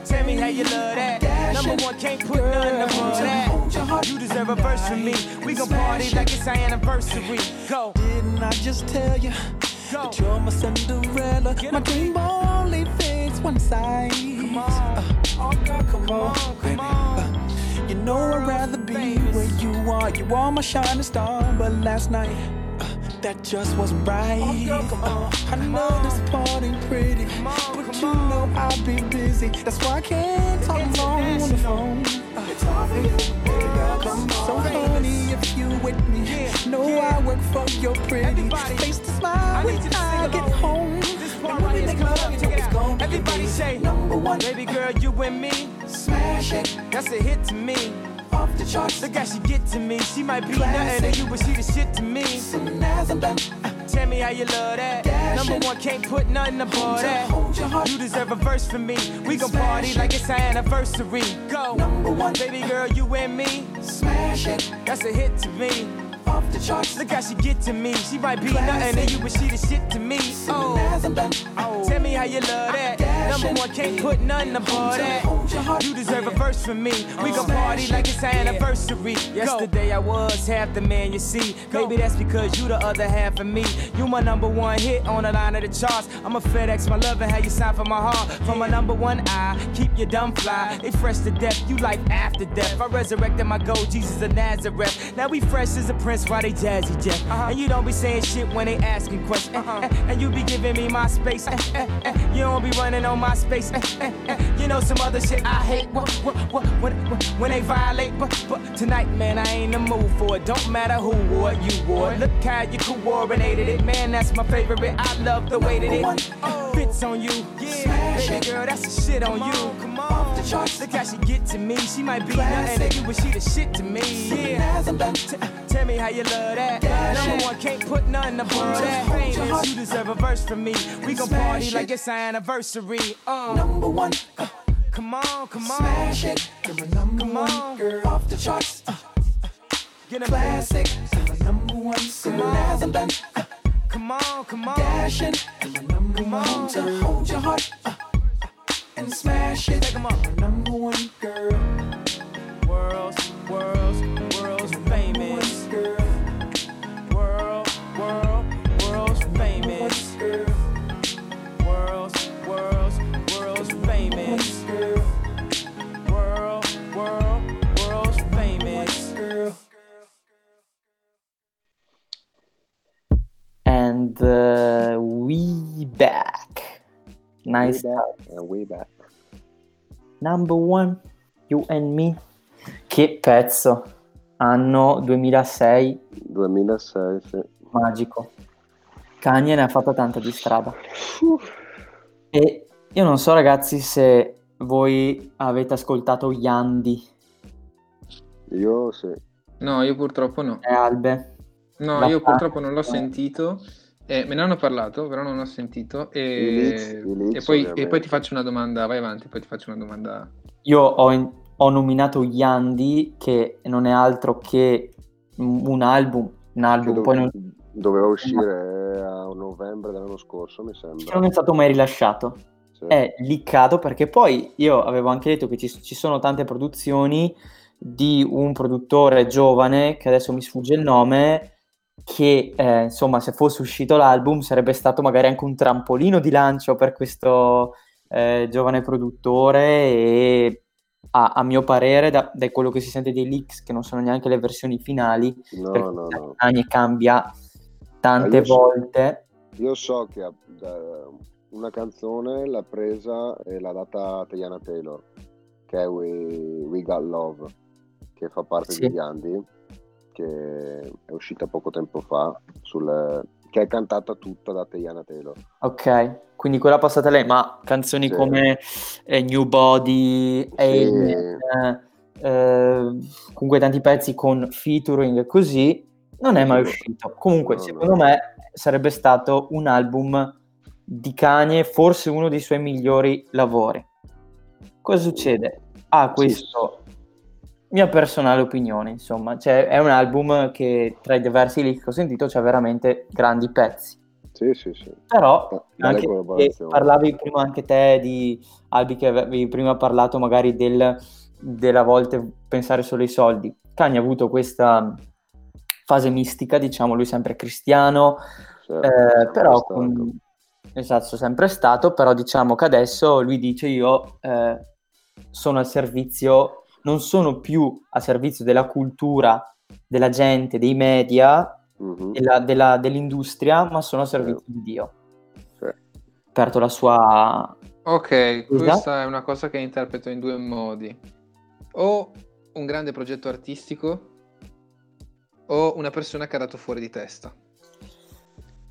Tell me how you love that. Number one, can't put nothing above that. You deserve a verse from me. We gon' party like it's our anniversary. Go, didn't I just tell you go. that you're my Cinderella? Get My dream only fits one size. Come on. oh girl, come, Come on, on, baby. come on. Know I'd rather be where you are. You are my shining star, but last night. uh, That just wasn't right. Uh, I know this party pretty, Come on, but you on. know I'll be busy. That's why I can't talk long on the phone. Uh, it's all for you, girl. Come on. So honey, if you with me, Yeah, know yeah. I work for your pretty Everybody, face to I smile need when I get home. This part And when right we here is Everybody say, number one. Baby girl, you and me, Smash it that's a hit to me. off the charts. Look how she get to me. She might be nothing to you, but she the shit to me. Soon as I'm done, Tell me how you love that. Dash Number it. one, can't put nothing above that. hold your heart. You deserve a verse from me. We gon' party like it's our anniversary. Go, Number one. baby girl, you and me. Smash it That's a hit to me. Off the charts. Look how she get to me. She might be nothing to you, but she the shit to me. Oh, oh. Tell me how you love that. Number one, can't put nothing above that. hold your heart. You deserve a verse from me. We gon' party like it's our anniversary. Yesterday I was half the man you see. Maybe that's because you the other half of me. You my number one hit on the line of the charts. I'm a FedEx, my love and how you sign for my heart. From my number one eye, keep your dumb fly. They fresh to death, you like after death. I resurrected my gold, Jesus of Nazareth. Now we fresh as a prince while they jazzy jet. And you don't be saying shit when they asking questions. Eh, eh, And you be giving me my space. Eh. eh, eh, eh. You don't be running on my space. You know some other shit I hate. What, what, what, when, when, when they violate. But, but tonight, man, I ain't in the mood for it. Don't matter who wore it, you wore it. Look how you coordinated it. Man, that's my favorite. I love the way that it fits on you. Yeah, baby girl, that's the shit on you. Come on. Look how she get to me. She might be nothing to you, but she the shit to me. Yeah. T- Tell me how you love that. Number one, can't put nothing above that. Famous, you deserve a verse from me. We gon' party like it's our anniversary. Uh. Number one, Come on, come on. smash it. You're number Come one on. girl off the charts. Uh, Get a classic. You're number one. Soon as I'm done, uh, Come on, come on. dashing. You're number Come one on. to hold your heart uh, and smash it. Take 'em up. Number one girl. World's, world's, world's famous. Girl, World, world, world's famous. girl, World's, world's, world's famous. girl, World, world, world's famous. girl. And uh, we back. Nice. Way back, eh, way back. Number one, you and me. Che pezzo. Anno 2006, 2006, sì. magico. Kanye ne ha fatta tanta di strada. E io non so ragazzi se voi avete ascoltato Yandi Io sì. No, io purtroppo no. e Albe. No, La io fa- purtroppo non l'ho sentito. Eh, me ne hanno parlato, però non l'ho sentito. E, leaks- i leaks, e poi, e poi ti faccio una domanda. Vai avanti, poi ti faccio una domanda. Io ho, in- ho nominato Yandi che non è altro che un album, un album, dov- poi non, doveva uscire a novembre dell'anno scorso, mi che sembra. non è stato mai rilasciato. Sì. È liccato perché poi io avevo anche detto che ci, ci sono tante produzioni di un produttore giovane, che adesso mi sfugge il nome, che eh, insomma se fosse uscito l'album sarebbe stato magari anche un trampolino di lancio per questo eh, giovane produttore e a, a mio parere, da, da quello che si sente dei leaks, che non sono neanche le versioni finali, No, perché no, no. Cambia tante Ah, io so- volte. Io so che da- una canzone l'ha presa e l'ha data a Teyana Taylor, che è We, We Got Love, che fa parte Sì. di Yandy, che è uscita poco tempo fa, sul- che è cantata tutta da Teyana Taylor. Ok, quindi quella passata lei, ma canzoni Sì. come eh, New Body, Alien, eh, comunque tanti pezzi con featuring e così, non è mai Sì. uscito. Comunque, No, secondo no. me sarebbe stato un album di Kanye, forse uno dei suoi migliori lavori. Cosa succede? Ah, questo, mia personale opinione, insomma, cioè è un album che tra i diversi leak che ho sentito c'ha veramente grandi pezzi. Sì, sì, sì. Però Ah, anche parlavi prima anche te di Albi che avevi prima parlato magari del, della volte pensare solo ai soldi. Kanye ha avuto questa fase mistica, diciamo, lui sempre cristiano, Certo, eh, però con- esatto, sempre stato, però diciamo che adesso lui dice io eh, sono al servizio, non sono più a servizio della cultura, della gente, dei media, Mhm. della- della- dell'industria, ma sono a servizio di Dio. Sì. Aperto la sua... Ok, Scusa? questa è una cosa che interpreto in due modi. O un grande progetto artistico o una persona che ha dato fuori di testa.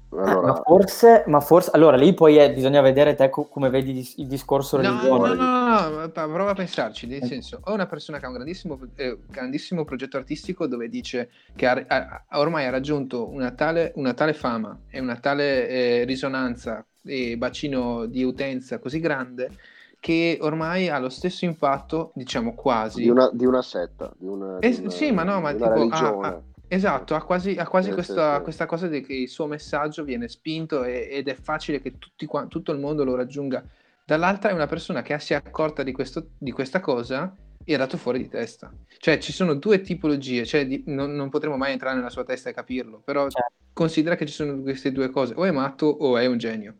Allora, ma forse, ma forse, allora lì poi è- bisogna vedere te co- come vedi dis- il discorso No, religione. no, no, no, pa- prova a pensarci, nel Eh. senso, o una persona che ha un grandissimo, eh, grandissimo progetto artistico dove dice che ha- ha- ormai ha raggiunto una tale, una tale fama e una tale eh, risonanza e bacino di utenza così grande che ormai ha lo stesso impatto, diciamo quasi, di una, di una setta, di una, Eh, di una- sì, ma no, ma tipo, Esatto, ha quasi, ha quasi Sì, questa, sì, questa cosa di che il suo messaggio viene spinto e- ed è facile che tutti tutto il mondo lo raggiunga. Dall'altra è una persona che si è accorta di, questo- di questa cosa e è dato fuori di testa. Cioè ci sono due tipologie, cioè, di- non, non potremo mai entrare nella sua testa e capirlo, però Certo. considera che ci sono queste due cose, o è matto o è un genio.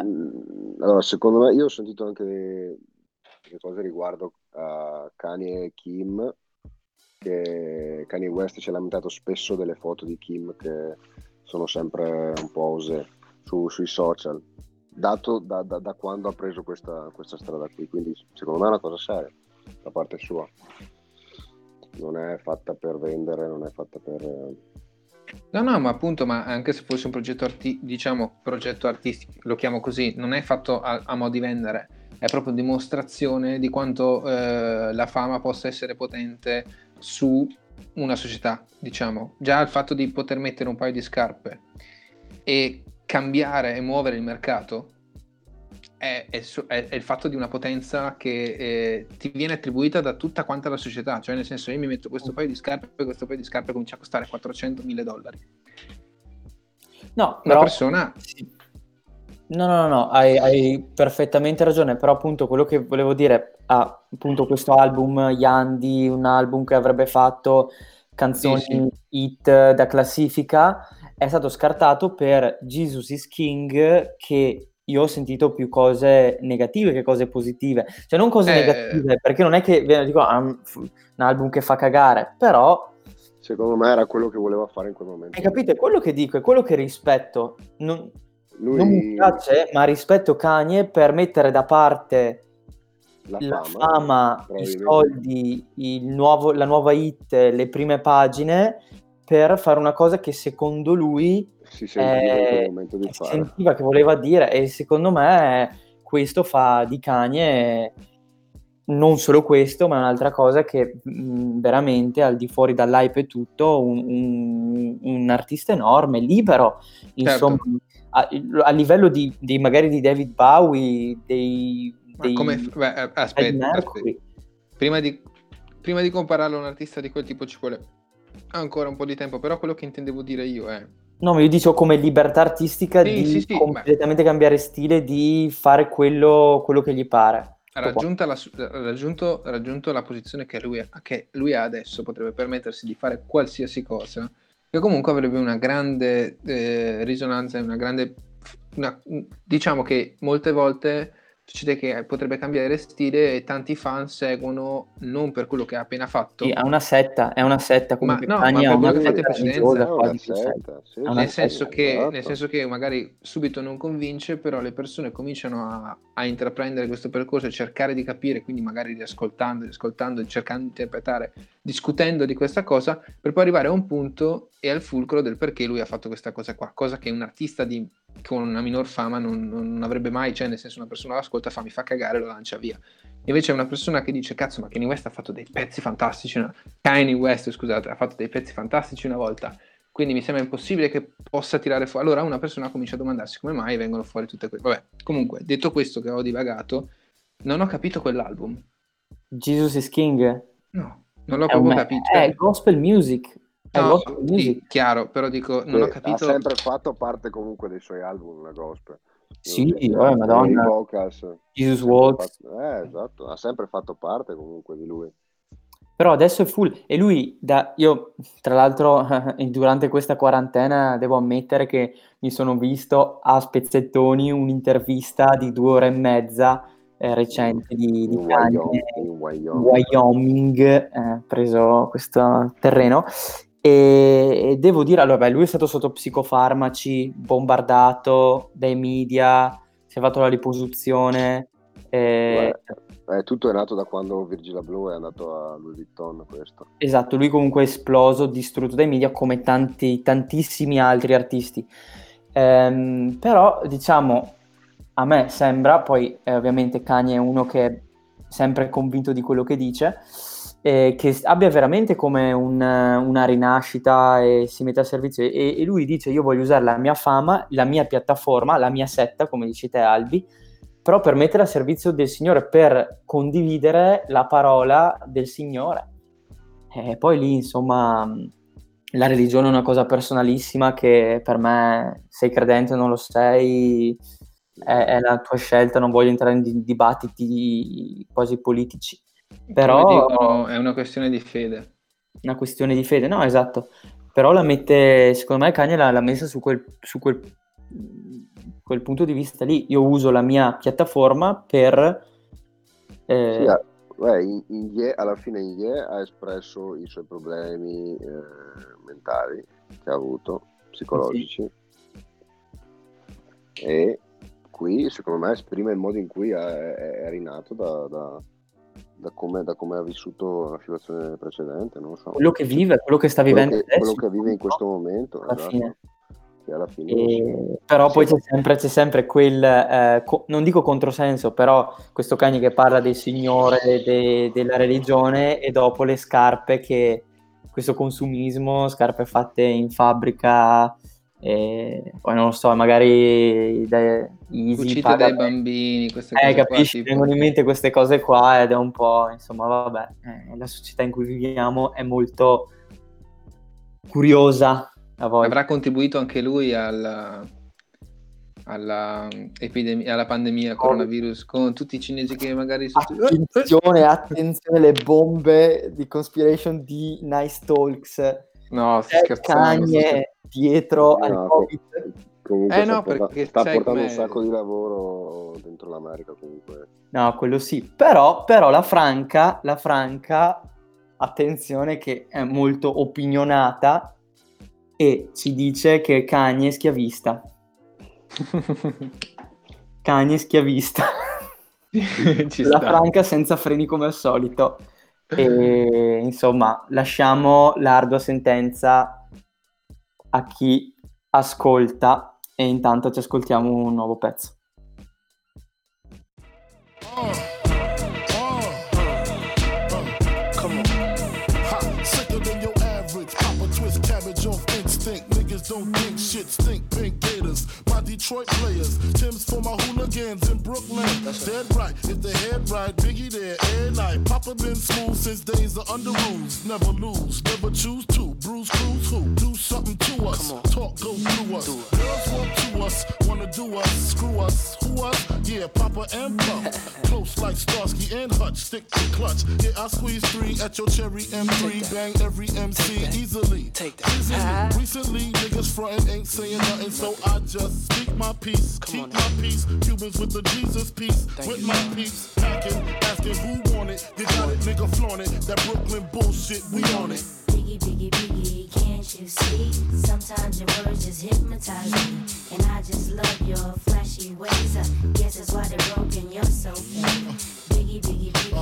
Mm, Allora, secondo me, io ho sentito anche delle cose riguardo a Kanye e Kim, che Kanye West ci ha lamentato spesso delle foto di Kim che sono sempre un po' osè su- sui social, dato da, da- da quando ha preso questa, questa strada qui, quindi secondo me è una cosa seria da parte sua. Non è fatta per vendere, non è fatta per... No, no, ma appunto, ma anche se fosse un progetto, arti- diciamo, progetto artistico, lo chiamo così, non è fatto a, a mo' di vendere, è proprio dimostrazione di quanto eh, la fama possa essere potente su una società, diciamo. Già il fatto di poter mettere un paio di scarpe e cambiare e muovere il mercato è, è è- il fatto di una potenza che eh, ti viene attribuita da tutta quanta la società, cioè nel senso io mi metto questo paio di scarpe e questo paio di scarpe comincia a costare 400.000 dollari. No, Una però... persona Sì. No, no, no, no, hai, hai perfettamente ragione, però appunto quello che volevo dire, ah, appunto questo album Yandi, un album che avrebbe fatto canzoni Sì, sì. hit da classifica, è stato scartato per Jesus is King, che io ho sentito più cose negative che cose positive, cioè non cose Eh. negative, perché non è che viene- dico, un un album che fa cagare, però Secondo me era quello che voleva fare in quel momento. hai capito? È quello che dico, è quello che rispetto. Non, Lui, non mi piace, ma rispetto Kanye per mettere da parte la la fama, fama, i soldi, il nuovo- la nuova hit, le prime pagine, per fare una cosa che secondo lui si sentiva eh, si sentiva che voleva dire e secondo me questo fa di Kanye non solo questo, ma un'altra cosa che mh, veramente al di fuori dall'hype e tutto, un, un- un artista enorme, libero, insomma, a, a livello di, di magari di David Bowie, dei... Dei come... beh, eh, aspetta, Mercury. aspetta. Prima di, prima di compararlo a un artista di quel tipo ci vuole ancora un po' di tempo, però quello che intendevo dire io è... No, ma io dico come libertà artistica Sì, di sì, sì, completamente cambiare stile, di fare quello, quello che gli pare. Ha raggiunta la, raggiunto, raggiunto la posizione che lui, ha, che lui ha adesso, potrebbe permettersi di fare qualsiasi cosa, che comunque avrebbe una grande eh, risonanza, una grande... una- diciamo che molte volte succede che potrebbe cambiare stile e tanti fan seguono non per quello che ha appena fatto, Sì, è una setta, è una setta comunque no, Kanye ma è per quello una che in setta precedenza. sì, nel senso, che, esatto. nel senso che magari subito non convince, però le persone cominciano a, a intraprendere questo percorso e cercare di capire, quindi magari riascoltando, riascoltando, cercando di interpretare, discutendo di questa cosa, per poi arrivare a un punto e al fulcro del perché lui ha fatto questa cosa qua, cosa che un artista di- con una minor fama non, non avrebbe mai, cioè nel senso una persona lo ascolta, fa mi fa cagare, lo lancia via. Invece una persona che dice, cazzo, ma Kanye West ha fatto dei pezzi fantastici, una... Kanye West, scusate, ha fatto dei pezzi fantastici una volta, quindi mi sembra impossibile che possa tirare fuori. Allora una persona comincia a domandarsi come mai vengono fuori tutte queste... Vabbè, comunque, detto questo che ho divagato, non ho capito quell'album. Jesus is King. No, non l'ho È, un- proprio capito. è cioè- gospel music. È No, gospel sì, music. chiaro, però dico, non ho capito... Ha sempre fatto parte comunque dei suoi album, la gospel. Sì, Quindi, oh, madonna. I vocals. Jesus Walks. fatto- eh, esatto, ha sempre fatto parte comunque di lui. Però adesso è full. E lui, da, io tra l'altro (laughs) durante questa quarantena devo ammettere che mi sono visto a spezzettoni un'intervista di due ore e mezza eh, recente di, di In Wyoming, in in Wyoming. Wyoming, eh, preso questo terreno. E, e devo dire, allora, beh, lui è stato sotto psicofarmaci, bombardato dai media, si è fatto la liposuzione. eh, Eh, tutto è nato da quando Virgil Blue è andato a Louis Vuitton, questo. Esatto, lui comunque è esploso, distrutto dai media come tanti, tantissimi altri artisti. Ehm, però, diciamo, a me sembra, poi eh, ovviamente Kanye è uno che è sempre convinto di quello che dice, eh, che abbia veramente come un- una rinascita e si mette al servizio. E, e lui dice: Io voglio usare la mia fama, la mia piattaforma, la mia setta, come dici te, Albi, però per mettere al servizio del Signore, per condividere la parola del Signore. E poi lì, insomma, la religione è una cosa personalissima che per me, sei credente o non lo sei, è, è la tua scelta, non voglio entrare in di- dibattiti quasi politici. Però dicono, è una questione di fede. una questione di fede, no, esatto. Però la mette, secondo me Kanye l'ha, l'ha messa su quel, su quel, quel punto di vista lì. Io uso la mia piattaforma per... eh, Sì, ha- beh, in- in Ye- alla fine in Ye ha espresso i suoi problemi eh, mentali che ha avuto, psicologici. E qui, secondo me, esprime il modo in cui è, è- rinato da, da- da come, da come ha vissuto la situazione precedente. So. quello che vive, quello che sta Quello vivendo che, quello adesso. che vive in questo momento. Alla esatto. fine. Che fine E- però poi c'è sempre, c'è sempre quel, eh, co- non dico controsenso, però questo Kanye che parla del Signore, de- della religione e dopo le scarpe che, questo consumismo, scarpe fatte in fabbrica, e poi non lo so, magari dai, Easy paga dai bambini, queste Eh, cose qua, capisci, tipo. vengono in mente queste cose qua ed è un po', insomma, vabbè, eh, la società in cui viviamo è molto curiosa a volte. Avrà contribuito anche lui alla, alla, epidemia, alla pandemia coronavirus con tutti i cinesi che magari sono... Attenzione, attenzione, le bombe di conspiration di Nice Talks. No, sto C'è scherzando. Kanye dietro No, al co- Covid. comunque Eh, sta, no, porta- perché sta portando un com'è. sacco di lavoro dentro l'America comunque. No, quello sì. Però, però la Franca, la Franca, attenzione che è molto opinionata e ci dice che Kanye è schiavista. (laughs) Kanye è schiavista. Ci la sta. Franca senza freni come al solito. E, (laughs) insomma, lasciamo l'ardua sentenza a chi ascolta e intanto ci ascoltiamo un nuovo pezzo. Don't think shit stink pink my Detroit players. Tim's for my hooligans in Brooklyn. That's Dead right, if the head right, Biggie there, every night. Papa been smooth since days of under rules. Never lose, never choose to. Bruise, cruise, who? Do something to us. Talk, go through us. Girls want to us, wanna do us, screw us, who us? Yeah, Papa and Pump. (laughs) Close like Starsky and Hutch, stick to clutch. Yeah, I squeeze three at your cherry M3. Bang every MC easily. Take that. Recently, niggas frontin' ain't saying nothing, so I just speak my peace. Keep my peace. Cubans with the Jesus peace. with my peace. Packing, asking who want it. You got it, nigga, flaunt it. That Brooklyn bullshit, we on it. Biggie, biggie, biggie, can't you see? Sometimes your words just hypnotize me. And I just love your flashy ways. I guess that's why they're broken, you're so fake.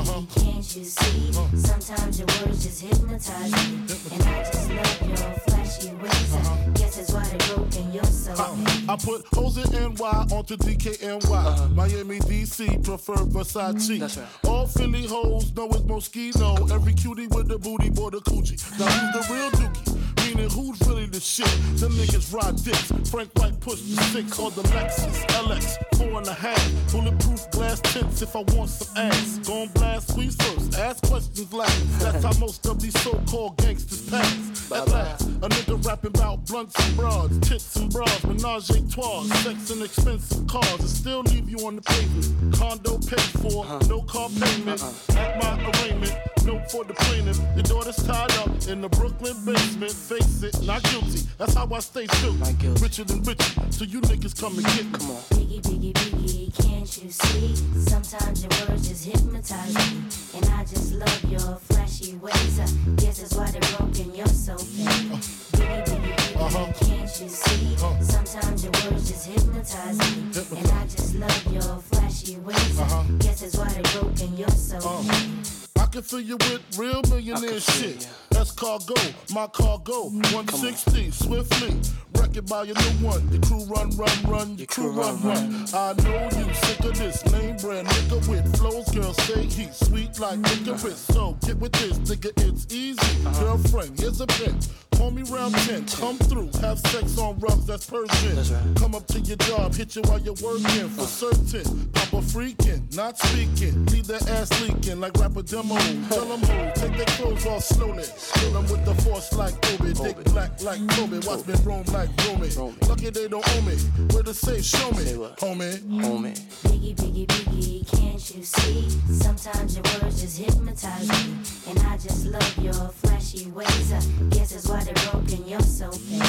Can't you see? Sometimes your words just hypnotize me. And I just love your flashy ways. I guess that's why they're broken, you're so fake. Uh, I put hoes in NY onto DKNY. Miami, DC, prefer Versace. Mm, All Philly hoes know it's Moschino. Every cutie with the booty, boy, the coochie. Now who's the real dookie? Meaning who's really the shit? Them niggas ride dicks. Frank White push the six or the Lexus LX four and a half. Bulletproof glass tips if I want some ass. Gon' blast squeeze first, ask questions last. That's how most of these so-called gangsters pass. At last, a nigga rapping about blunts and broads, tits and bras, menage a trois, sex and expensive cars, and still leave you on the pavement. Condo paid for, uh-huh. no car payment. Uh-uh. At my arraignment, note for the plaintiff. Your daughter's tied up in the Brooklyn basement. Face it, not guilty. That's how I stay true. Richer than richer, so you niggas come and get me. Come on. Biggie, biggie, biggie, can't you see? Sometimes your words just hypnotize me. And I just love your flashy ways. I guess that's why they're broken, you're so fake. Biggie, biggie, biggie, uh-huh. can't you see? Uh-huh. Sometimes your words just hypnotize me. And I just love your flashy ways. I uh-huh. guess that's why they're broken, you're so fake. Can fill you with real millionaire shit. That's cargo, my cargo. 160, swiftly. Wreck it by your new one. Your crew run, run, run. Your crew run, run. I know you sick of this name brand nigga with flows. Girl, say he sweet like licorice. So get with this, nigga, it's easy. Girlfriend, here's a pin. Call me round 10, come through, have sex on rugs, that's Persian. Come up to your job, hit you while you're working for certain. Papa freaking, not speaking, leave their ass leaking like rapper demo. Tell them who, take their clothes off slowly. Kill them with the force like Obi, dick black like Kobe, watch me roam like Romy. Lucky they don't owe me, where to say, show me, homie. Homie. Biggie, biggie, biggie, can't you see? Sometimes your words just hypnotize me. And I just love your flashy ways. I guess that's why they're broken, you're so fake.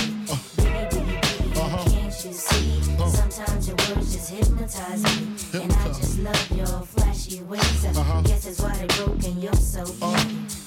Biggie, biggie, biggie, uh-huh. can't you see? Uh-huh. Sometimes your words just hypnotize me. And I just love your flashy ways. I uh-huh. guess that's why they're broken, you're so fake.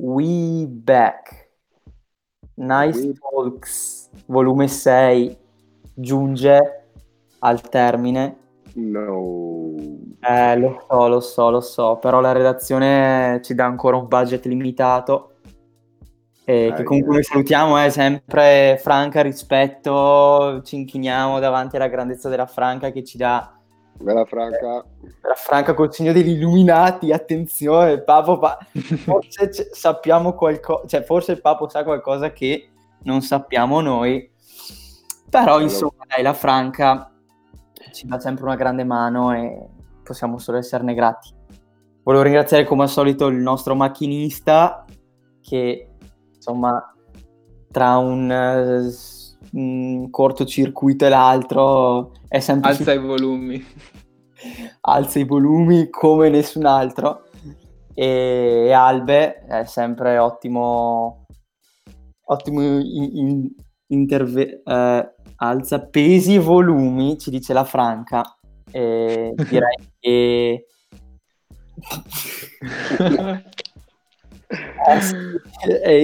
we back. Nice Talks volume 6 giunge al termine. No. Eh, lo so, lo so, lo so, però la redazione ci dà ancora un budget limitato. E che Eh, comunque noi salutiamo, è sempre franca rispetto, ci inchiniamo davanti alla grandezza della Franca che ci dà Bella Franca. la Franca col segno degli illuminati, attenzione, il Papo pa- (laughs) forse c- sappiamo qualcosa, cioè forse il Papo sa qualcosa che non sappiamo noi, però insomma dai, la Franca ci dà sempre una grande mano e possiamo solo esserne grati. Volevo ringraziare come al solito il nostro macchinista che insomma tra un, s- un cortocircuito e l'altro è sempre Alza i volumi. (laughs) alza i volumi come nessun altro e, e Albe è sempre ottimo ottimo in, in- interve- eh, alza pesi e volumi ci dice la Franca e direi (laughs) che (laughs)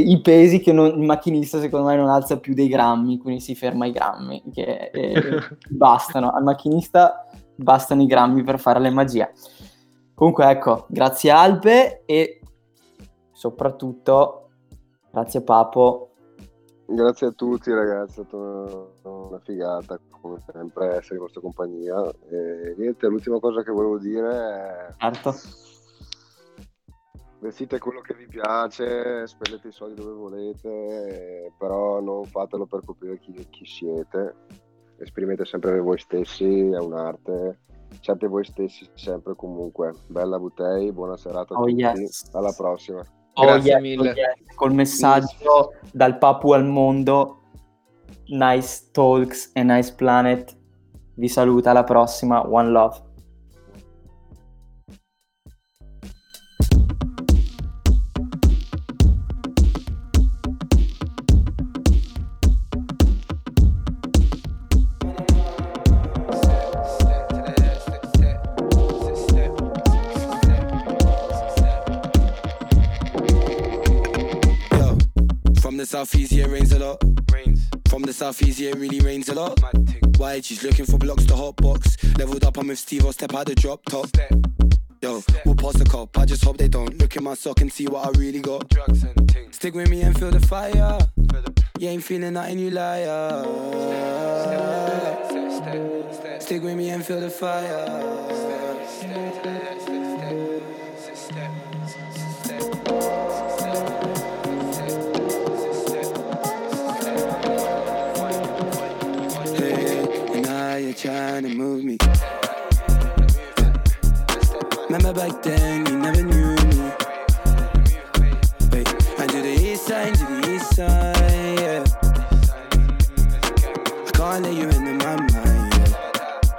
i pesi che non- il macchinista secondo me non alza più dei grammi, quindi si ferma ai grammi, che eh, (laughs) bastano. Al macchinista bastano i grammi per fare le magie. Comunque ecco, grazie Alpe e soprattutto grazie Papo. Grazie a tutti ragazzi, è stata una, una figata come sempre essere in vostra compagnia. E niente, l'ultima cosa che volevo dire è Certo. Vestite quello che vi piace, spendete i soldi dove volete, però non fatelo per coprire chi, chi siete. Esprimete sempre voi stessi, è un'arte. Siate voi stessi sempre comunque. Bella Butei, buona serata a Oh, tutti. yes. Alla prossima. Oh, Grazie yes, mille. oh, yes, Col messaggio dal Papu al mondo, Nice Talks e Nice Planet. Vi saluta, alla prossima, One Love. Southeast, yeah, rains a lot. Rains. From the southeast, yeah, it really rains a lot. Why she's looking for blocks to hot box. Leveled up, I'm with Steve, I'll step out the drop top. Yo, we'll pass the cop. I just hope they don't look in my sock and see what I really got. Drugs and things. Stick with me and feel the fire. You ain't feeling nothing, you liar. Stick with me and feel the fire. Trying to move me. Remember back then, you never knew me. Wait, and to the east side, to the east side, yeah. I can't let you into my mind, yeah.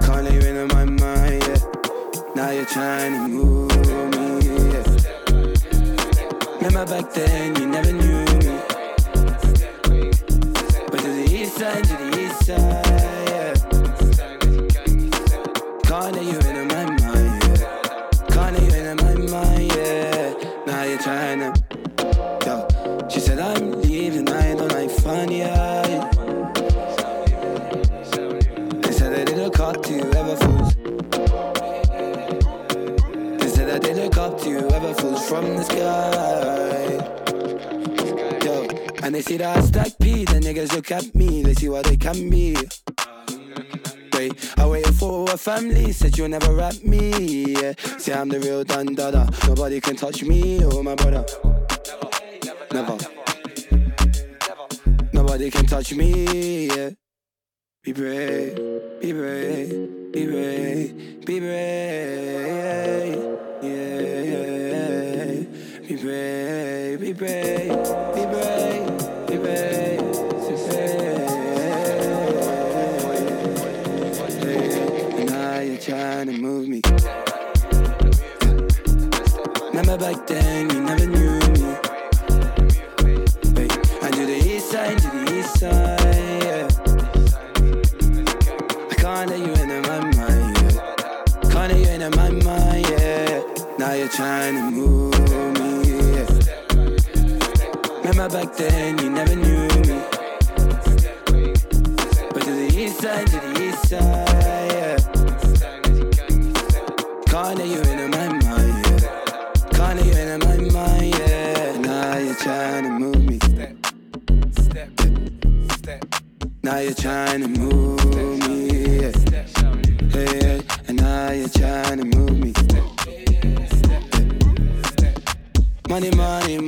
Can't let you into my mind, yeah. Now you're trying to move me, yeah. Remember back then, you never knew me. But to the east side, to the Let you into my mind, yeah. Let you into my mind, yeah. Now you're trying to, yo. She said I'm leaving, I don't like fun, yeah. They said I did look up to you, ever fools. They said I did look up to you, ever fools from the sky. Yo, and they see that I stack P, the niggas look at me, they see what they can be. A family, said you'll never rap me. Yeah. See, I'm the real Dun Dada. Nobody can touch me or my brother. Never. Nobody can touch me. Yeah. Be brave, be brave, be brave, be brave. Yeah, yeah. Be brave, be brave, be brave, trying to move me. Remember back then, you never knew me. Wait, and to the east side, to the east side, yeah. I can't let you into my mind, yeah. Can't let you into my mind, yeah. Now you're trying to move me, yeah. Remember back then, you never knew me. But to the east side, to the east side, Now you're trying to move me, yeah. Hey, hey, and now you're trying to move me. Money, money, money,